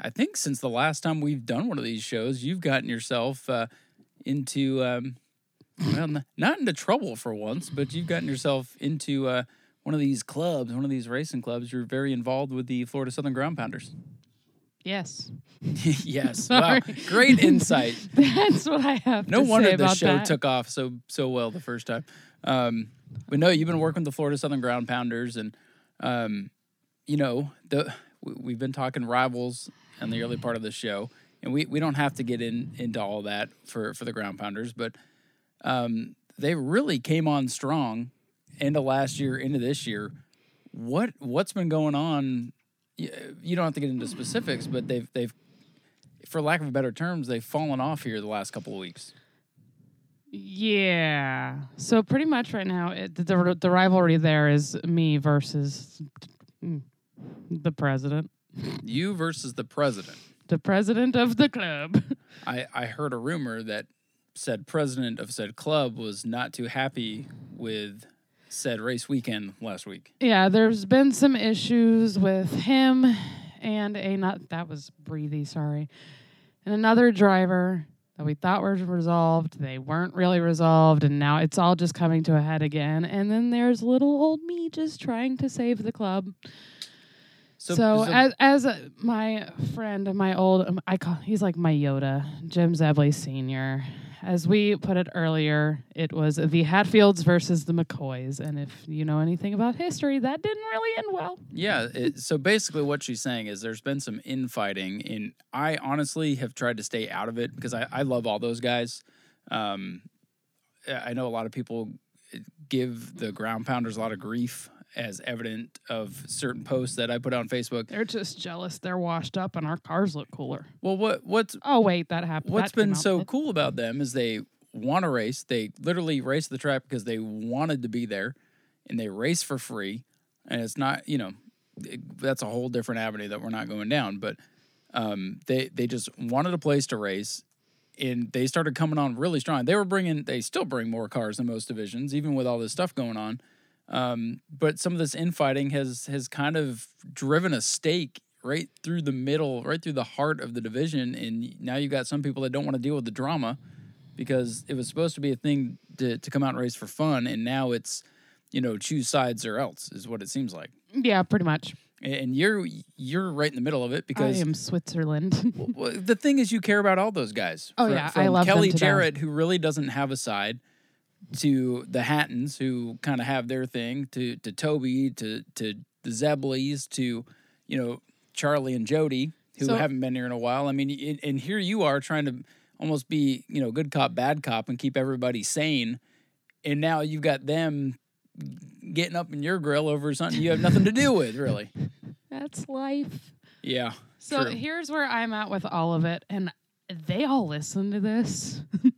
I- think since the last time we've done one of these shows, you've gotten yourself uh, into, um, well, not into trouble for once, but you've gotten yourself into uh, one of these clubs, one of these racing clubs. You're very involved with the Florida Southern Ground Pounders. Yes. yes. Wow. Great insight. That's what I have No wonder the show that. took off so so well the first time. Um, but no, you've been working with the Florida Southern Ground Pounders, and um, you know the we- we've been talking rivals in the early part of the show, and we, we don't have to get in into all that for for the Ground Pounders, but um, they really came on strong into last year, into this year. What what's been going on? You, you don't have to get into specifics, but they've they've for lack of better terms, they've fallen off here the last couple of weeks. Yeah. So pretty much right now, it, the the rivalry there is me versus mm, the president, You versus the president. the president of the club. I, I heard a rumor that said president of said club was not too happy with said race weekend last week. Yeah, there's been some issues with him and a not that was breathy, sorry. And another driver that we thought were resolved. They weren't really resolved and now it's all just coming to a head again. And then there's little old me just trying to save the club. So, as as a, my friend, my old um, I call he's like my Yoda, Jim Zebley Senior. As we put it earlier, it was the Hatfields versus the McCoys, and if you know anything about history, that didn't really end well. yeah, it, so basically what she's saying is there's been some infighting, and I honestly have tried to stay out of it because I, I love all those guys. Um, I know a lot of people give the ground pounders a lot of grief as evident of certain posts that I put on Facebook. They're just jealous. They're washed up, and our cars look cooler. Well, what what's Oh wait, that happened. What's that been so It- cool about them is they want to race. They literally race the track because they wanted to be there, and they race for free. And it's not, you know, it- that's a whole different avenue that we're not going down. But um, they they just wanted a place to race, and they started coming on really strong. They were bringing, they still bring more cars than most divisions, even with all this stuff going on. Um, but some of this infighting has has kind of driven a stake right through the middle, right through the heart of the division, and now you've got some people that don't want to deal with the drama because it was supposed to be a thing to to come out and race for fun, and now it's you know choose sides or else is what it seems like. yeah, pretty much. And you're you're right in the middle of it because I am Switzerland. well, the thing is, you care about all those guys. Oh, Fr- yeah, I love Kelly. Jarrett, who really doesn't have a side, to the Hattons, who kind of have their thing, to to Toby, to to the Zebleys, to you know Charlie and Jody, who So- haven't been here in a while. I mean, and- and here you are trying to almost be you know good cop, bad cop, and keep everybody sane, and now you've got them getting up in your grill over something you have nothing to do with, really. That's life. Yeah. So true. here's where I'm at with all of it, and they all listen to this.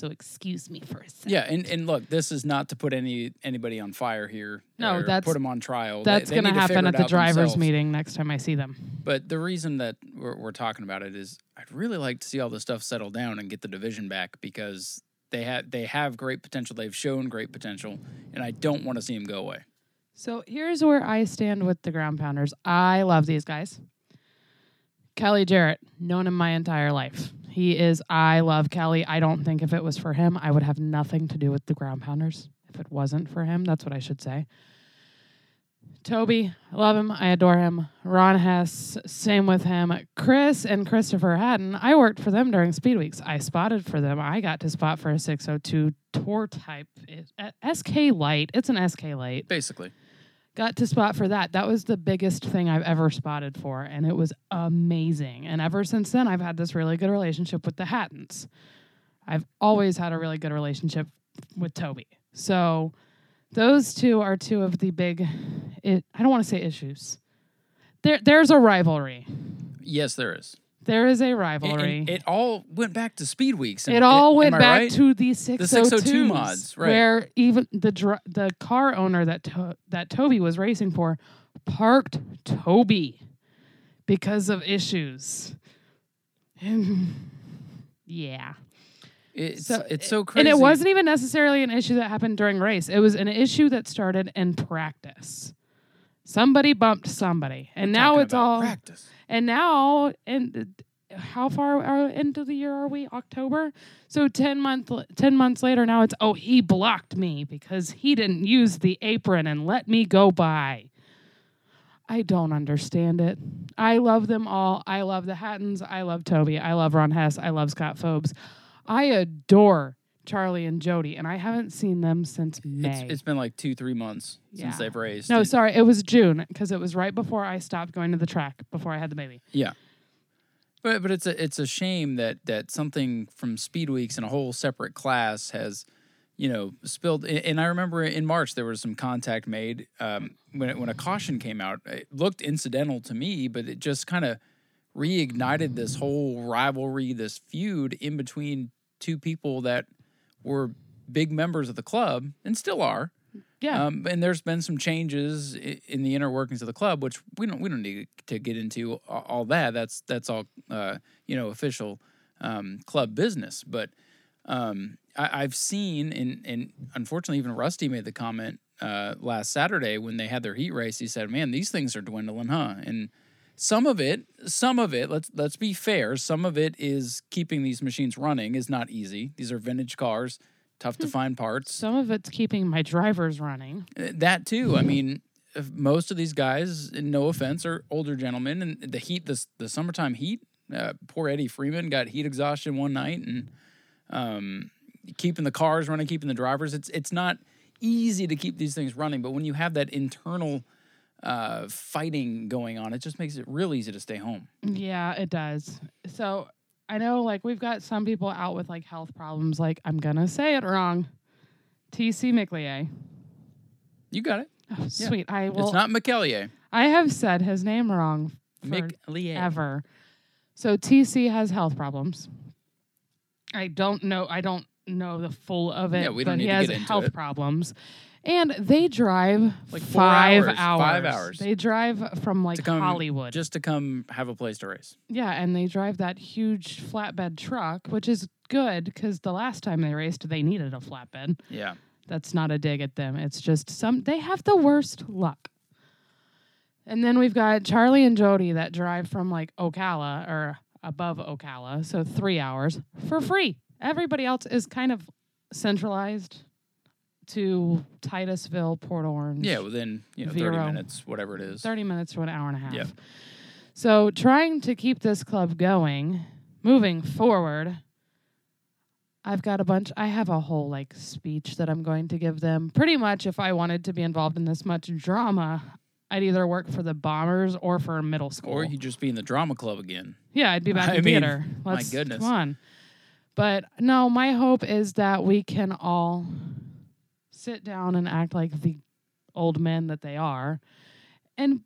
So excuse me for a second. Yeah, and, and look, this is not to put any anybody on fire here. No, or that's- put them on trial. That's they going to happen at the drivers' themselves. meeting next time I see them. But the reason that we're, we're talking about it is I'd really like to see all this stuff settle down and get the division back because they have they have great potential. They've shown great potential, and I don't want to see them go away. So here's where I stand with the ground pounders. I love these guys. Kelly Jarrett, known him my entire life. He is, I love Kelly. I don't think if it was for him, I would have nothing to do with the ground pounders. If it wasn't for him, that's what I should say. Toby, I love him. I adore him. Ron Hess, same with him. Chris and Christopher Hatton, I worked for them during Speed Weeks. I spotted for them. I got to spot for a 602 tour type. SK Light. It's an SK Light Basically, got to spot for that. That was the biggest thing I've ever spotted for, and it was amazing. And ever since then, I've had this really good relationship with the Hattons. I've always had a really good relationship with Toby. So those two are two of the big. It, I don't want to say issues. There, there's a rivalry. yes, there is. There is a rivalry. and it all went back to Speed Weeks. and- It all went back right? to the 602 602 mods, right. where even the dr- the car owner that to- that Toby was racing for parked Toby because of issues. yeah. It's So it's so crazy. And it wasn't even necessarily an issue that happened during race. It was an issue that started in practice. Somebody bumped somebody, and now Talking it's all practice. and now, and how far are, into the year are we? October. So ten month, ten months later, now it's oh he blocked me because he didn't use the apron and let me go by. I don't understand it. I love them all. I love the Hattons. I love Toby. I love Ron Hess. I love Scott Phobes. I adore Charlie and Jody, and I haven't seen them since May. It's, it's been like two three months Yeah. since they've raced. no, And- sorry, it was June because it was right before I stopped going to the track before I had the baby. Yeah. But but it's a it's a shame that that something from Speed Weeks in a whole separate class has, you know, spilled. And I remember in March there was some contact made um, when it, when a caution came out. It looked incidental to me, but it just kind of reignited this whole rivalry, this feud in between two people that were big members of the club and still are. Yeah. Um, and there's been some changes in the inner workings of the club, which we don't we don't need to get into all that. That's that's all uh, you know official um, club business. But um, I, I've seen and and unfortunately even Rusty made the comment uh, last Saturday when they had their heat race. He said, "Man, these things are dwindling, huh?" And some of it, some of it. Let's let's be fair. Some of it is keeping these machines running is not easy. These are vintage cars, tough to find parts. Some of it's keeping my drivers running. Uh, That too. I mean, most of these guys, no offense, are older gentlemen, and the heat, the the summertime heat. Uh, poor Eddie Freeman got heat exhaustion one night, and um, keeping the cars running, keeping the drivers. It's it's not easy to keep these things running, but when you have that internal uh, fighting going on, it just makes it real easy to stay home. Yeah, it does. So I know, like, we've got some people out with like health problems. Like, I'm gonna say it wrong. TC McLeay. You got it. Oh, sweet. I will. it's not McKellier. I have said his name wrong McLeay. forever. So TC has health problems. I don't know. I don't know the full of it. Yeah, we don't but need he to has get into health it. problems. And they drive Like five hours, hours. five hours. They drive from like come Hollywood. just to come have a place to race. Yeah, and they drive that huge flatbed truck, which is good because the last time they raced, they needed a flatbed. Yeah. That's not a dig at them. It's just some they have the worst luck. And then we've got Charlie and Jody that drive from like Ocala or above Ocala, so three hours for free. Everybody else is kind of centralized to Titusville, Port Orange. Yeah, within you know Vero. thirty minutes, whatever it is. 30 minutes to an hour and a half. Yep. So, trying to keep this club going, moving forward, I've got a bunch. I have a whole like speech that I'm going to give them. Pretty much, if I wanted to be involved in this much drama, I'd either work for the Bombers or for middle school. Or you'd just be in the drama club again. Yeah, I'd be back I in mean, theater. my Let's, goodness. Come on. But no, my hope is that we can all sit down and act like the old men that they are and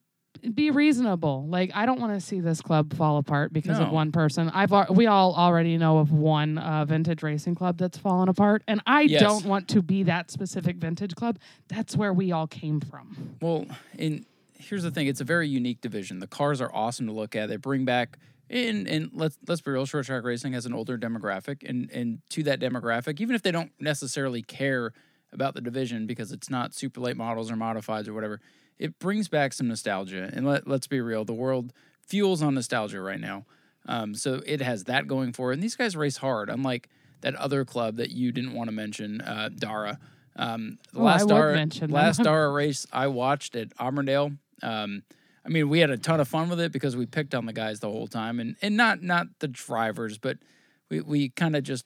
be reasonable. Like I don't want to see this club fall apart because No. of one person. I've we all already know of one uh, vintage racing club that's fallen apart, and I Yes. don't want to be that specific vintage club. That's where we all came from. Well, and here's the thing: it's a very unique division. The cars are awesome to look at. They bring back and and let's let's be real. Short track racing has an older demographic, and and to that demographic, even if they don't necessarily care about the division because it's not super late models or modifieds or whatever, it brings back some nostalgia. And let let's be real: the world fuels on nostalgia right now. Um, so it has that going for it. And these guys race hard, unlike that other club that you didn't want to mention, uh, Dara. Um, the Oh, last Dara, mention last Dara race I watched at Auburndale. Um, I mean, we had a ton of fun with it because we picked on the guys the whole time, and and not not the drivers, but we we kind of just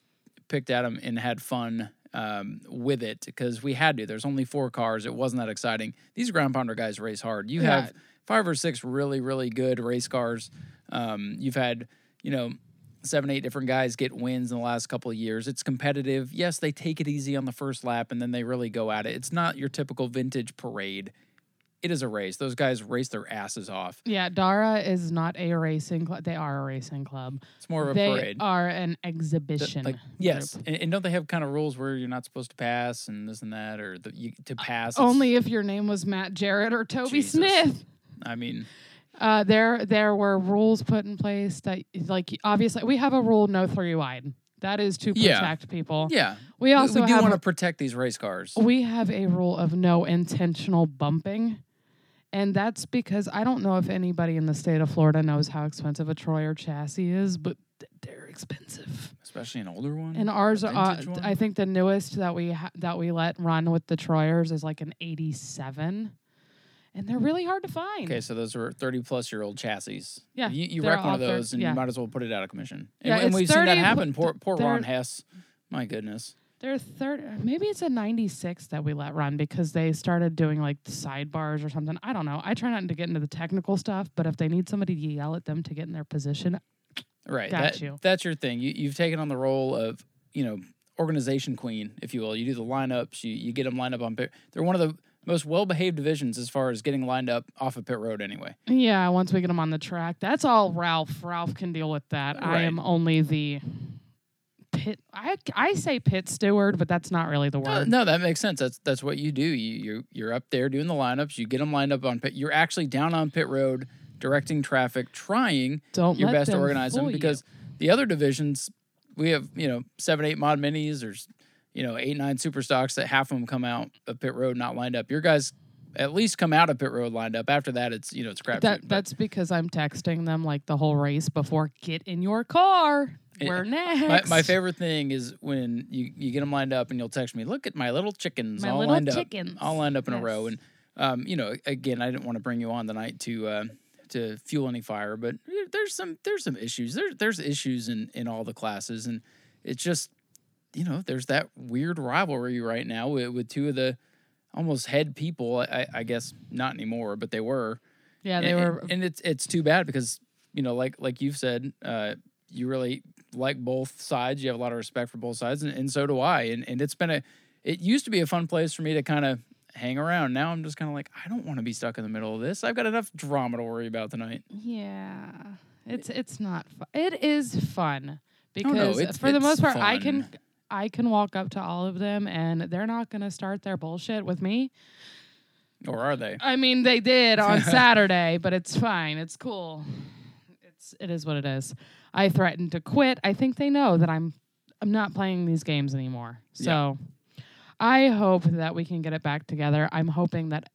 picked at them and had fun um, with it because we had to. There's only four cars. It wasn't that exciting. These ground pounder guys race hard. You Yeah. have five or six really really good race cars. Um, you've had you know seven eight different guys get wins in the last couple of years. It's competitive. Yes, they take it easy on the first lap and then they really go at it. It's not your typical vintage parade. It is a race. Those guys race their asses off. Yeah, Dara is not a racing club. They are a racing club. It's more of a they parade. are an The- exhibition. like yes, and, and don't they have kind of rules where you're not supposed to pass and this and that, or the, you, to pass? it's- Only if your name was Matt Jarrett or Toby Jesus. Smith. I mean, Uh, there there were rules put in place that like obviously we have a rule no three wide. That is to Yeah. protect people. yeah. We also we, do have want to protect these race cars. we have a rule of no intentional bumping. And that's because I don't know if anybody in the state of Florida knows how expensive a Troyer chassis is, but th- they're expensive. especially an older one. And ours, uh, one? I think the newest that we ha- that we let run with the Troyers is like an '87, and they're really hard to find. okay, so those are 30 plus year old chassis. Yeah, you, you they're one of those, and yeah. you might as well put it out of commission. And, Yeah, and we've seen that 30 happen. Poor, poor Ron Hess. My goodness. They're third. Maybe it's a '96 that we let run because they started doing like the sidebars or something. I don't know. I try not to get into the technical stuff, but if they need somebody to yell at them to get in their position, Right. Got that, you. That's your thing. You, you've taken on the role of, you know, organization queen, if you will. You do the lineups. You, you get them lined up on pit. They're one of the most well behaved divisions as far as getting lined up off of pit road. Anyway. yeah. Once we get them on the track, that's all Ralph. Ralph can deal with that. I am only the pit. I I say pit steward, but that's not really the word. no, that makes sense. That's that's what you do. You you you're up there doing the lineups. You get them lined up on pit. You're actually down on pit road, directing traffic, trying Don't your best to organize them fool you. because the other divisions we have you know seven eight mod minis there's you know eight nine super stocks that half of them come out of pit road not lined up your guys at least come out of pit road lined up after that it's you know it's crap That that's because I'm texting them like the whole race before. Get in your car. Eh, We're my, next. my favorite thing is when you, you get them lined up and you'll text me look at my little chickens My all little lined chickens. up all lined up in a row and um, you know again i didn't want to bring you on tonight to uh, to fuel any fire but there's some there's some issues there, there's issues in in all the classes and it's just you know there's that weird rivalry right now with, with two of the almost head people I, I guess not anymore but they were Yeah, they and, were. and it's it's too bad because you know like like you've said uh you really like both sides you have a lot of respect for both sides and, and so do i and, and it's been a it used to be a fun place for me to kind of hang around now i'm just kind of like i don't want to be stuck in the middle of this i've got enough drama to worry about tonight Yeah, it's it's not. Fu- it is fun because Oh, no, it's- for the most part, I can. I can walk up to all of them and they're not going to start their bullshit with me. or are they I mean, they did on Saturday, but it's fine. It's cool. It's it is what it is. I threatened to quit. I think they know that I'm I'm not playing these games anymore. So I hope that we can get it back together. I'm hoping that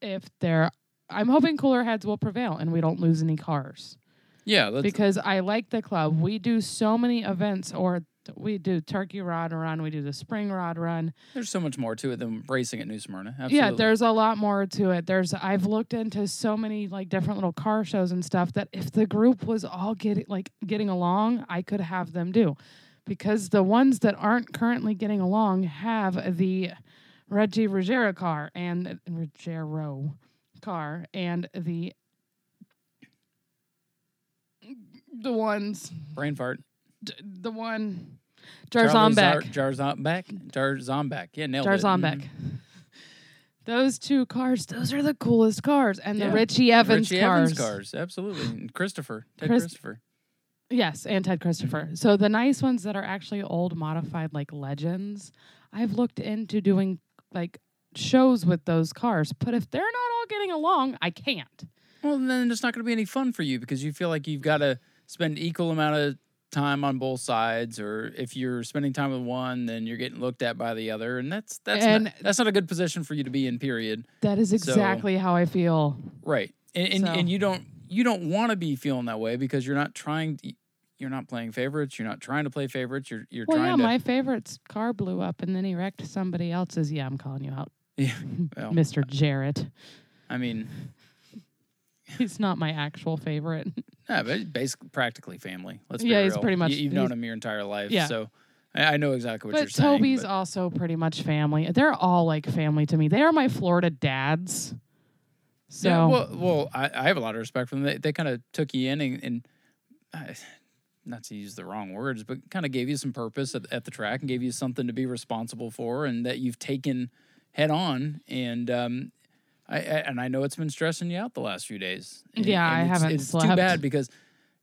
if there I'm hoping cooler heads will prevail and we don't lose any cars yeah because I like the club. We do so many events or we do turkey rod run, we do the spring rod run. there's so much more to it than racing at new smyrna Yeah, there's a lot more to it. There's I've looked into so many like different little car shows and stuff that if the group was all getting like getting along, I could have them do. Because the ones that aren't currently getting along have the Reggie Ruggiero car and Ruggiero car and the the ones brain fart the one Jarzombeck. Jarzombeck Jarzombeck yeah nailed it Jarzombeck. Mhm. Those two cars, those are the coolest cars. And the Richie Evans Richie cars. Evans cars, absolutely. And Christopher, Ted Chris- Christopher. Yes, and Ted Christopher. So the nice ones that are actually old modified like legends, I've looked into doing like shows with those cars. But if they're not all getting along, I can't. Well, then it's not going to be any fun for you because you feel like you've got to spend equal amount of time on both sides, or if you're spending time with one, then you're getting looked at by the other, and that's that's And- not, that's not a good position for you to be in. Period. That is So- exactly how I feel. Right, and and, So- and you don't you don't want to be feeling that way because you're not trying. To, you're not playing favorites. You're not trying to play favorites. You're you're Well, yeah, to. my favorite's car blew up and then he wrecked somebody else's. Yeah, I'm calling you out, yeah, well, Mr. Jarrett. I mean, He's not my actual favorite. yeah, but basically practically family. Let's be Yeah, he's pretty much- You, have known him your entire life, Yeah. so I, I know exactly what you're but saying. Toby's also pretty much family. They're all like family to me. They are my Florida dads. So Yeah, well, well, I, I have a lot of respect for them. They, they kind of took you in and, and uh, not to use the wrong words, but kind of gave you some purpose at, at the track and gave you something to be responsible for, and that you've taken head on. And um, I, I and I know it's been stressing you out the last few days. And- Yeah, and I it's, haven't It's too bad because.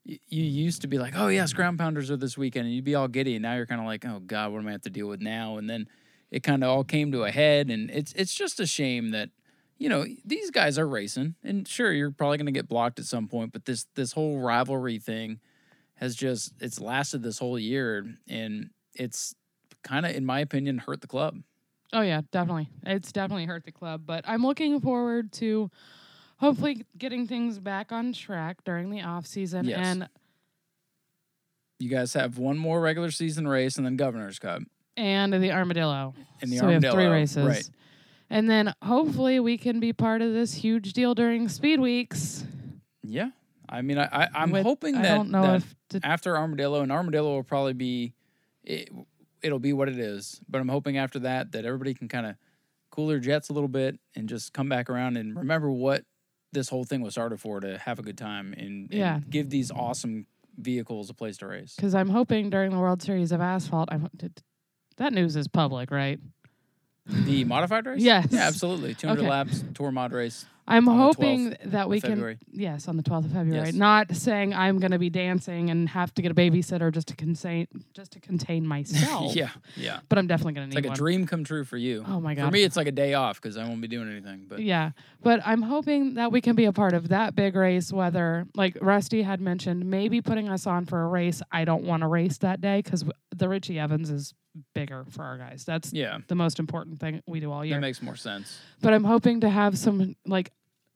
y- You used to be like, oh yes, ground pounders are this weekend, and you'd be all giddy. And now you're kind of like, oh god, what am I have to deal with now? And then it kind of all came to a head, and it's it's just a shame that you know these guys are racing and sure you're probably going to get blocked at some point but this this whole rivalry thing has just it's lasted this whole year and it's kind of in my opinion hurt the club Oh yeah, definitely. It's definitely hurt the club, but I'm looking forward to hopefully getting things back on track during the off season Yes. and you guys have one more regular season race and then governor's cup and the armadillo. and the so we have three races. right And then hopefully we can be part of this huge deal during speed weeks. yeah i mean i, I i'm with- hoping I that, don't know that if to, after armadillo and armadillo will probably be it, it'll be what it is but i'm hoping after that that everybody can kind of cool their jets a little bit and just come back around and remember what this whole thing was started for to have a good time and, and Yeah. give these awesome vehicles a place to race because I'm hoping during the World Series of Asphalt, I'm that news is public, right? the modified race Yes. yeah absolutely 200 Okay. laps tour mod race I'm hoping that we can February. yes on the 12th of February. Yes. Not saying I'm going to be dancing and have to get a babysitter just to contain just to contain myself. yeah yeah but I'm definitely going to it's need like a dream come true for you Oh my god. for me it's like a day off because i won't be doing anything but Yeah, but I'm hoping that we can be a part of that big race. Whether, like Rusty had mentioned, maybe putting us on for a race. I don't want to race that day because the Richie Evans is bigger for our guys. That's yeah the most important thing we do all year. that makes more sense but I'm hoping to have some like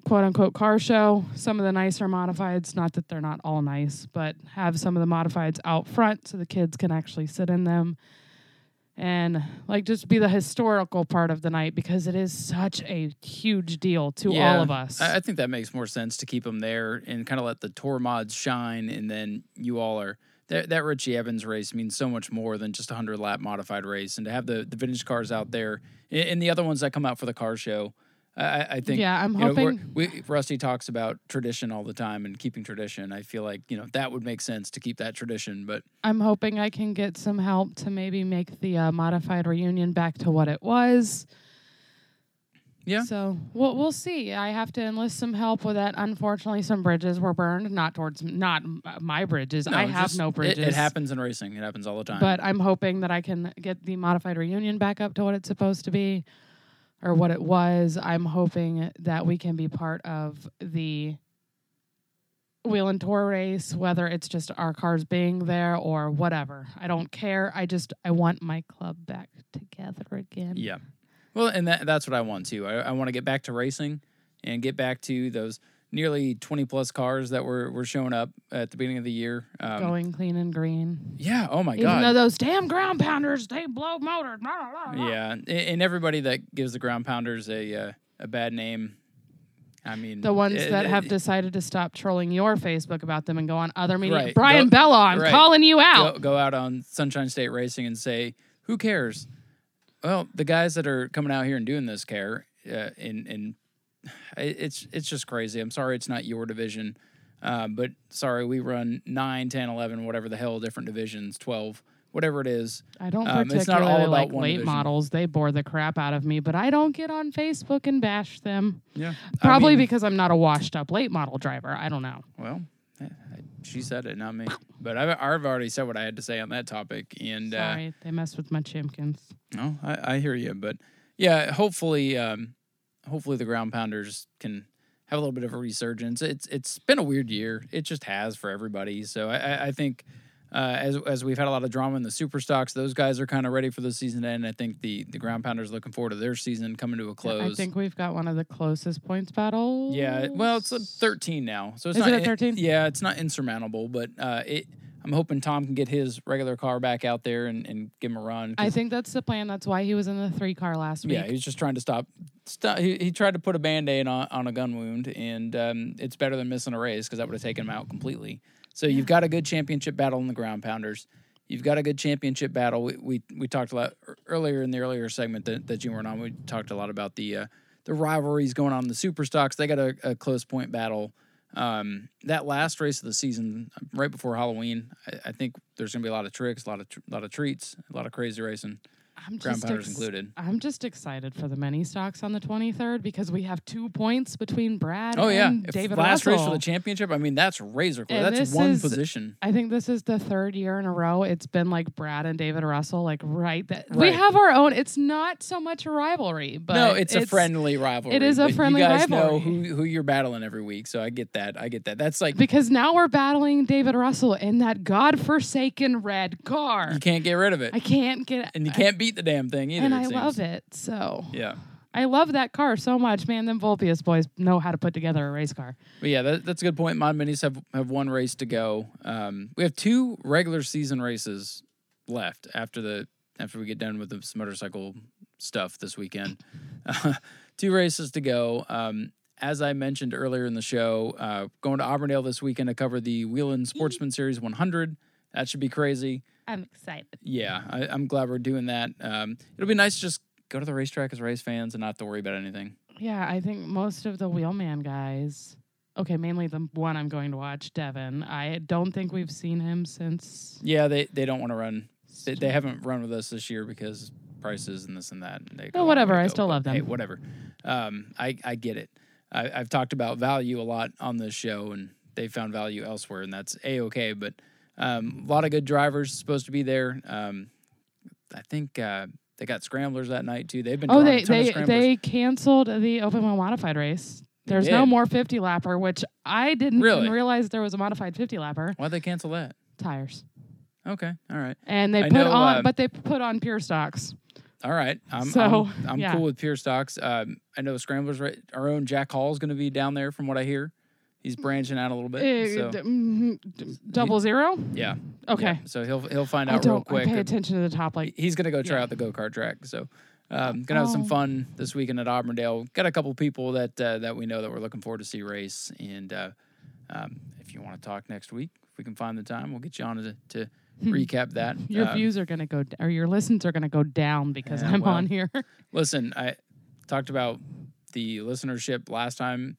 quote unquote car show, some of the nicer modifieds, not that they're not all nice, but have some of the modifieds out front so the kids can actually sit in them and like just be the historical part of the night because it is such a huge deal to Yeah, all of us. I, think that makes more sense to keep them there and kind of let the tour mods shine, and then you all are that that Richie Evans race means so much more than just a hundred lap modified race, and to have the the vintage cars out there and, and the other ones that come out for the car show, I- I, think yeah, I'm you know, hoping Rusty talks about tradition all the time and keeping tradition. I feel like you know that would make sense to keep that tradition, but I'm hoping I can get some help to maybe make the uh, modified reunion back to what it was. Yeah. So we'll we'll see. I have to enlist some help with that. Unfortunately, some bridges were burned. Not towards not my bridges. I have just- no it- bridges. It, happens in racing. It happens all the time. But I'm hoping that I can get the modified reunion back up to what it's supposed to be, or what it was. I'm hoping that we can be part of the wheel and tour race, whether it's just our cars being there or whatever. I don't care. I just I want my club back together again. Yeah. Well, and that, that's what I want too. I, I want to get back to racing and get back to those nearly 20 plus cars that were, were showing up at the beginning of the year. Um, Going clean and green. yeah. Oh my Even God. though those damn ground pounders, they blow motors. blah, blah, blah. yeah. And, everybody that gives the ground pounders a, uh, a bad name. I mean, The ones it- that it- have decided to stop trolling your Facebook about them and go on other media. Right. Brian Go- Bella, I'm right. calling you out. go, go out on Sunshine State Racing and say, "Who cares?" Well, the guys that are coming out here and doing this care, uh, and and it- it's it's just crazy. I'm sorry it's not your division, uh, but sorry we run 9, 10, 11, whatever the hell different divisions, 12 whatever it is. I don't Um, particularly it's not all about like one late division. models. They bore the crap out of me, but I don't get on Facebook and bash them. Yeah, Probably because I'm not a washed up late model driver. I don't know. Well, eh, she said it, not me. But I've, I've already said what I had to say on that topic, and uh, they messed with my chimkins. no, I, I hear you. But yeah, hopefully, um, hopefully the ground pounders can have a little bit of a resurgence. It's it's been a weird year. It just has for everybody. So I, I, think. Uh, as as we've had a lot of drama in the super stocks, those guys are kind of ready for the season to end. I think the the ground pounders looking forward to their season coming to a close. I think we've got one of the closest points battles. Yeah, well, it's a 13 now, so it's Is not it at 13? Yeah, it's not insurmountable, but uh, it. I'm hoping Tom can get his regular car back out there and, and give him a run. I think that's the plan. That's why he was in the three car last week. yeah, he was just trying to stop. stop he, he tried to put a band aid on, on a gun wound, and um, it's better than missing a race because that would have taken him out completely. So you've got a good championship battle in the ground pounders. You've got a good championship battle. We we, we talked a lot earlier in the earlier segment that, that you weren't on. We talked a lot about the uh, the rivalries going on in the super stocks. They got a, a close point battle. Um, that last race of the season, right before Halloween, I, I think there's gonna be a lot of tricks, a lot of tr- lot of treats, a lot of crazy racing, I'm ground just ex- included. I'm just excited for the mini stocks on the 23rd because we have two points between Brad Oh yeah, and If David last race for the championship. I mean, that's razor close. And That's one is- position. I think this is the third year in a row. It's been like Brad and David Russell, like right that we have our own. It's not so much a rivalry, but no, it's, a friendly rivalry. it is a friendly You guys rivalry. know who who you're battling every week, so I get that. I get that. That's like because now we're battling David Russell in that godforsaken red car. you can't get rid of it, I can't get it and you can't beat the damn thing either. and I seems. love it. So Yeah, I love that car so much, man. Them Volpius boys know how to put together a race car. but yeah, that, that's a good point. Mod Minis have have one race to go. Um, we have two regular season races left after the after we get done with this motorcycle stuff this weekend. two races to go. Um, as I mentioned earlier in the show, uh, going to Auburndale this weekend to cover the Wheelman Sportsman Series 100. That should be crazy. I'm excited. Yeah, I, I'm glad we're doing that. Um, it'll be nice to just go to the racetrack as race fans and not have to worry about anything. Yeah, I think most of the Wheelman guys. Okay, mainly the one I'm going to watch, Devin. I don't think we've seen him since. Yeah, they, they don't want to run. They, they haven't run with us this year because prices and this and that. And they Oh, whatever, I go," still love them. Hey, whatever. Um, I I get it. I, I've talked about value a lot on this show, and they found value elsewhere, and that's a okay. But um, a lot of good drivers supposed to be there. Um, I think uh, they got scramblers that night too. They've been Oh, they they they canceled the open wheel modified race. There's no more 50 lapper, which I didn't Really? even realize there was a modified 50 lapper. Why'd they cancel that? Tires. Okay, all right. And they I put know, on, uh, but they put on pure stocks. All right, I'm So, I'm, I'm yeah. cool with pure stocks. Um, I know Scramblers. Right, our own Jack Hall is going to be down there, from what I hear. He's branching out a little bit. Eh, so d- mm, d- double zero? yeah, Okay. yeah. So he'll he'll find out real don't I quick. pay attention to the top like He's going to go try Yeah. out the go kart track. So um, gonna have some Oh. fun this weekend at Auburndale. Got a couple people that uh, that we know that we're looking forward to see race. And uh, um, if you want to talk next week, if we can find the time, we'll get you on to, to recap that. your Um, views are going to go or your listens are going to go down because I'm well, on here. Listen, I talked about the listenership last time.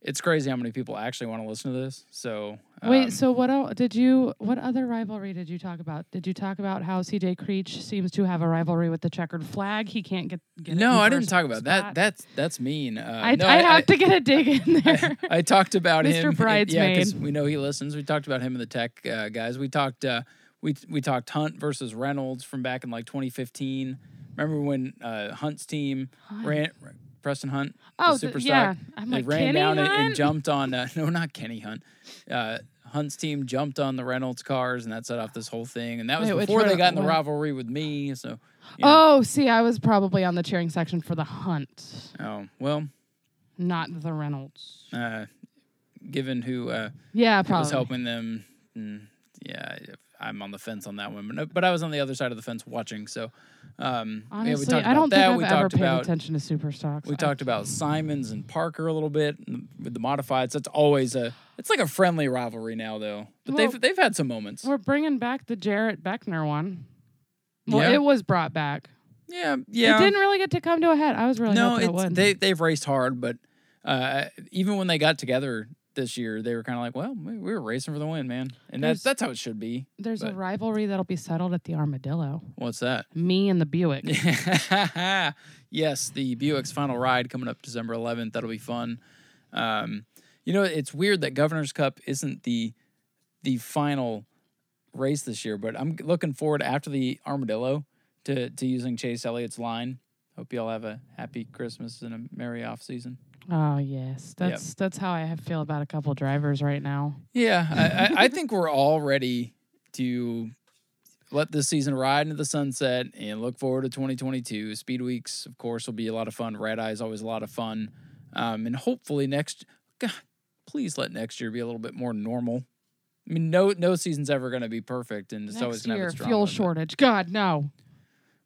It's crazy how many people actually want to listen to this. So um, Wait, so what el- did you what other rivalry did you talk about? Did you talk about how CJ Creech seems to have a rivalry with the checkered flag? He can't get, get no, I didn't talk about that. That's that's mean. Uh, I, no, I have to get a dig in there. I, I talked about Mr. him. Yeah, Bridesmaid. because we know he listens. We talked about him and the tech uh, guys. We talked. Uh, we we talked Hunt versus Reynolds from back in like 2015. Remember when uh, Hunt's team ran Preston Hunt? oh, the th- super yeah. I'm they like ran Kenny down and, and jumped on. Uh, no, not Kenny Hunt. Uh, Hunt's team jumped on the Reynolds cars, and that set off this whole thing. And that was Wait, before they got in the rivalry with me. So, you know. Oh, see, I was probably on the cheering section for the Hunt, oh well. not the Reynolds. Uh, given who uh, Yeah, probably was helping them, mm, yeah, I'm on the fence on that one. But, but I was on the other side of the fence watching. So, um, yeah, we Honestly, talked I don't think that. I've we ever talked paid about attention to super stocks. we talked about Simons and Parker a little bit and with the modifieds. That's always a it's like a friendly rivalry now though. But Well, they've they've had some moments. We're bringing back the Jarrett Beckner one. Well, Yeah. it was brought back. Yeah, yeah. It didn't really get to come to a head. I was really no, it they they've raced hard, but uh, even when they got together, this year, they were kind of like, well, we we were racing for the win, man, and There's- that's that's how it should be. There's a But- rivalry that'll be settled at the Armadillo. What's that? Me and the Buick. yes, the Buick's final ride coming up December 11th. That'll be fun. Um, you know, it's weird that Governor's Cup isn't the the final race this year, but I'm looking forward after the Armadillo to to using Chase Elliott's line. Hope you all have a happy Christmas and a merry off season. Oh yes, that's that's how I feel about a couple drivers right now. Yeah, I, I, I think we're all ready to let this season ride into the sunset and look forward to 2022. Speed weeks, of course, will be a lot of fun. Red Eye is always a lot of fun, um, and hopefully next. God, please let next year be a little bit more normal. I mean, no no season's ever going to be perfect, and it's always Next going to have its drama. fuel shortage. God no.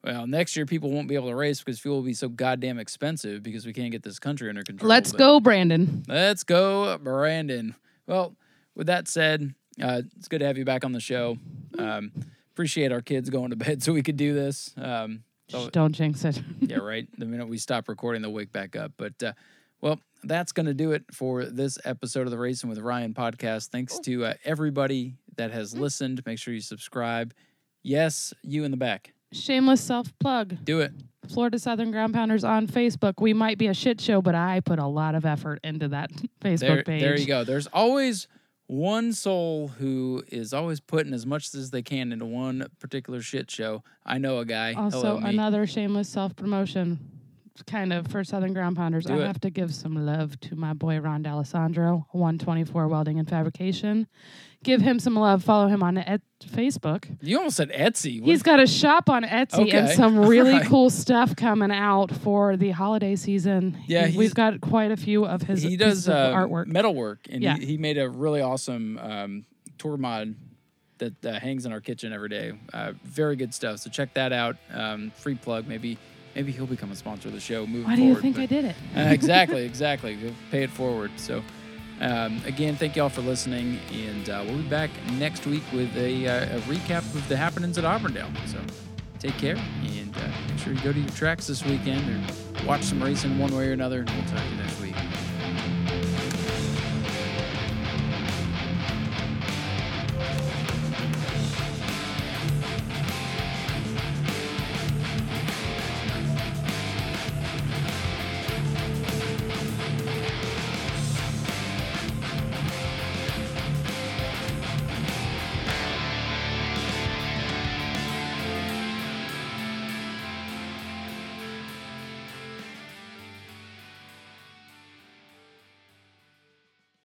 Well, next year people won't be able to race because fuel will be so goddamn expensive because we can't get this country under control. Let's but- go, Brandon. Let's go, Brandon. Well, with that said, uh, it's good to have you back on the show. Um, appreciate our kids going to bed so we could do this. Um, so, Don't jinx it. yeah, right. The minute we stop recording, they'll wake back up. But, uh, well, that's going to do it for this episode of the Racing with Ryan podcast. Thanks to uh, everybody that has listened. Make sure you subscribe. Yes, you in the back. Shameless self plug. Do it. Florida Southern Ground Pounders on Facebook. We might be a shit show, but I put a lot of effort into that Facebook There, page. there you go. There's always one soul who is always putting as much as they can into one particular shit show. I know a guy. Also, another shameless self promotion, kind of for Southern Ground Pounders. Do I it. have to give some love to my boy Ron D'Alessandro, 124 Welding and Fabrication. Give him some love. Follow him on et- Facebook. You almost said Etsy. What- He's got a shop on Etsy and some really Alright. cool stuff coming out for the holiday season. Yeah, He- we've got quite a few of his he pieces does of uh, artwork. metal work, and Yeah. he, he made a really awesome um, tour mod that uh, hangs in our kitchen every day. Uh, very good stuff. So check that out. Um, free plug. Maybe maybe he'll become a sponsor of the show moving Why do you think but- I did it? Uh, exactly, exactly. We'll pay it forward. So, um, again, thank you all for listening, and uh, we'll be back next week with a, uh, a recap of the happenings at Auburndale. So, take care, and uh, make sure you go to your tracks this weekend or watch some racing one way or another. And we'll talk to you next week.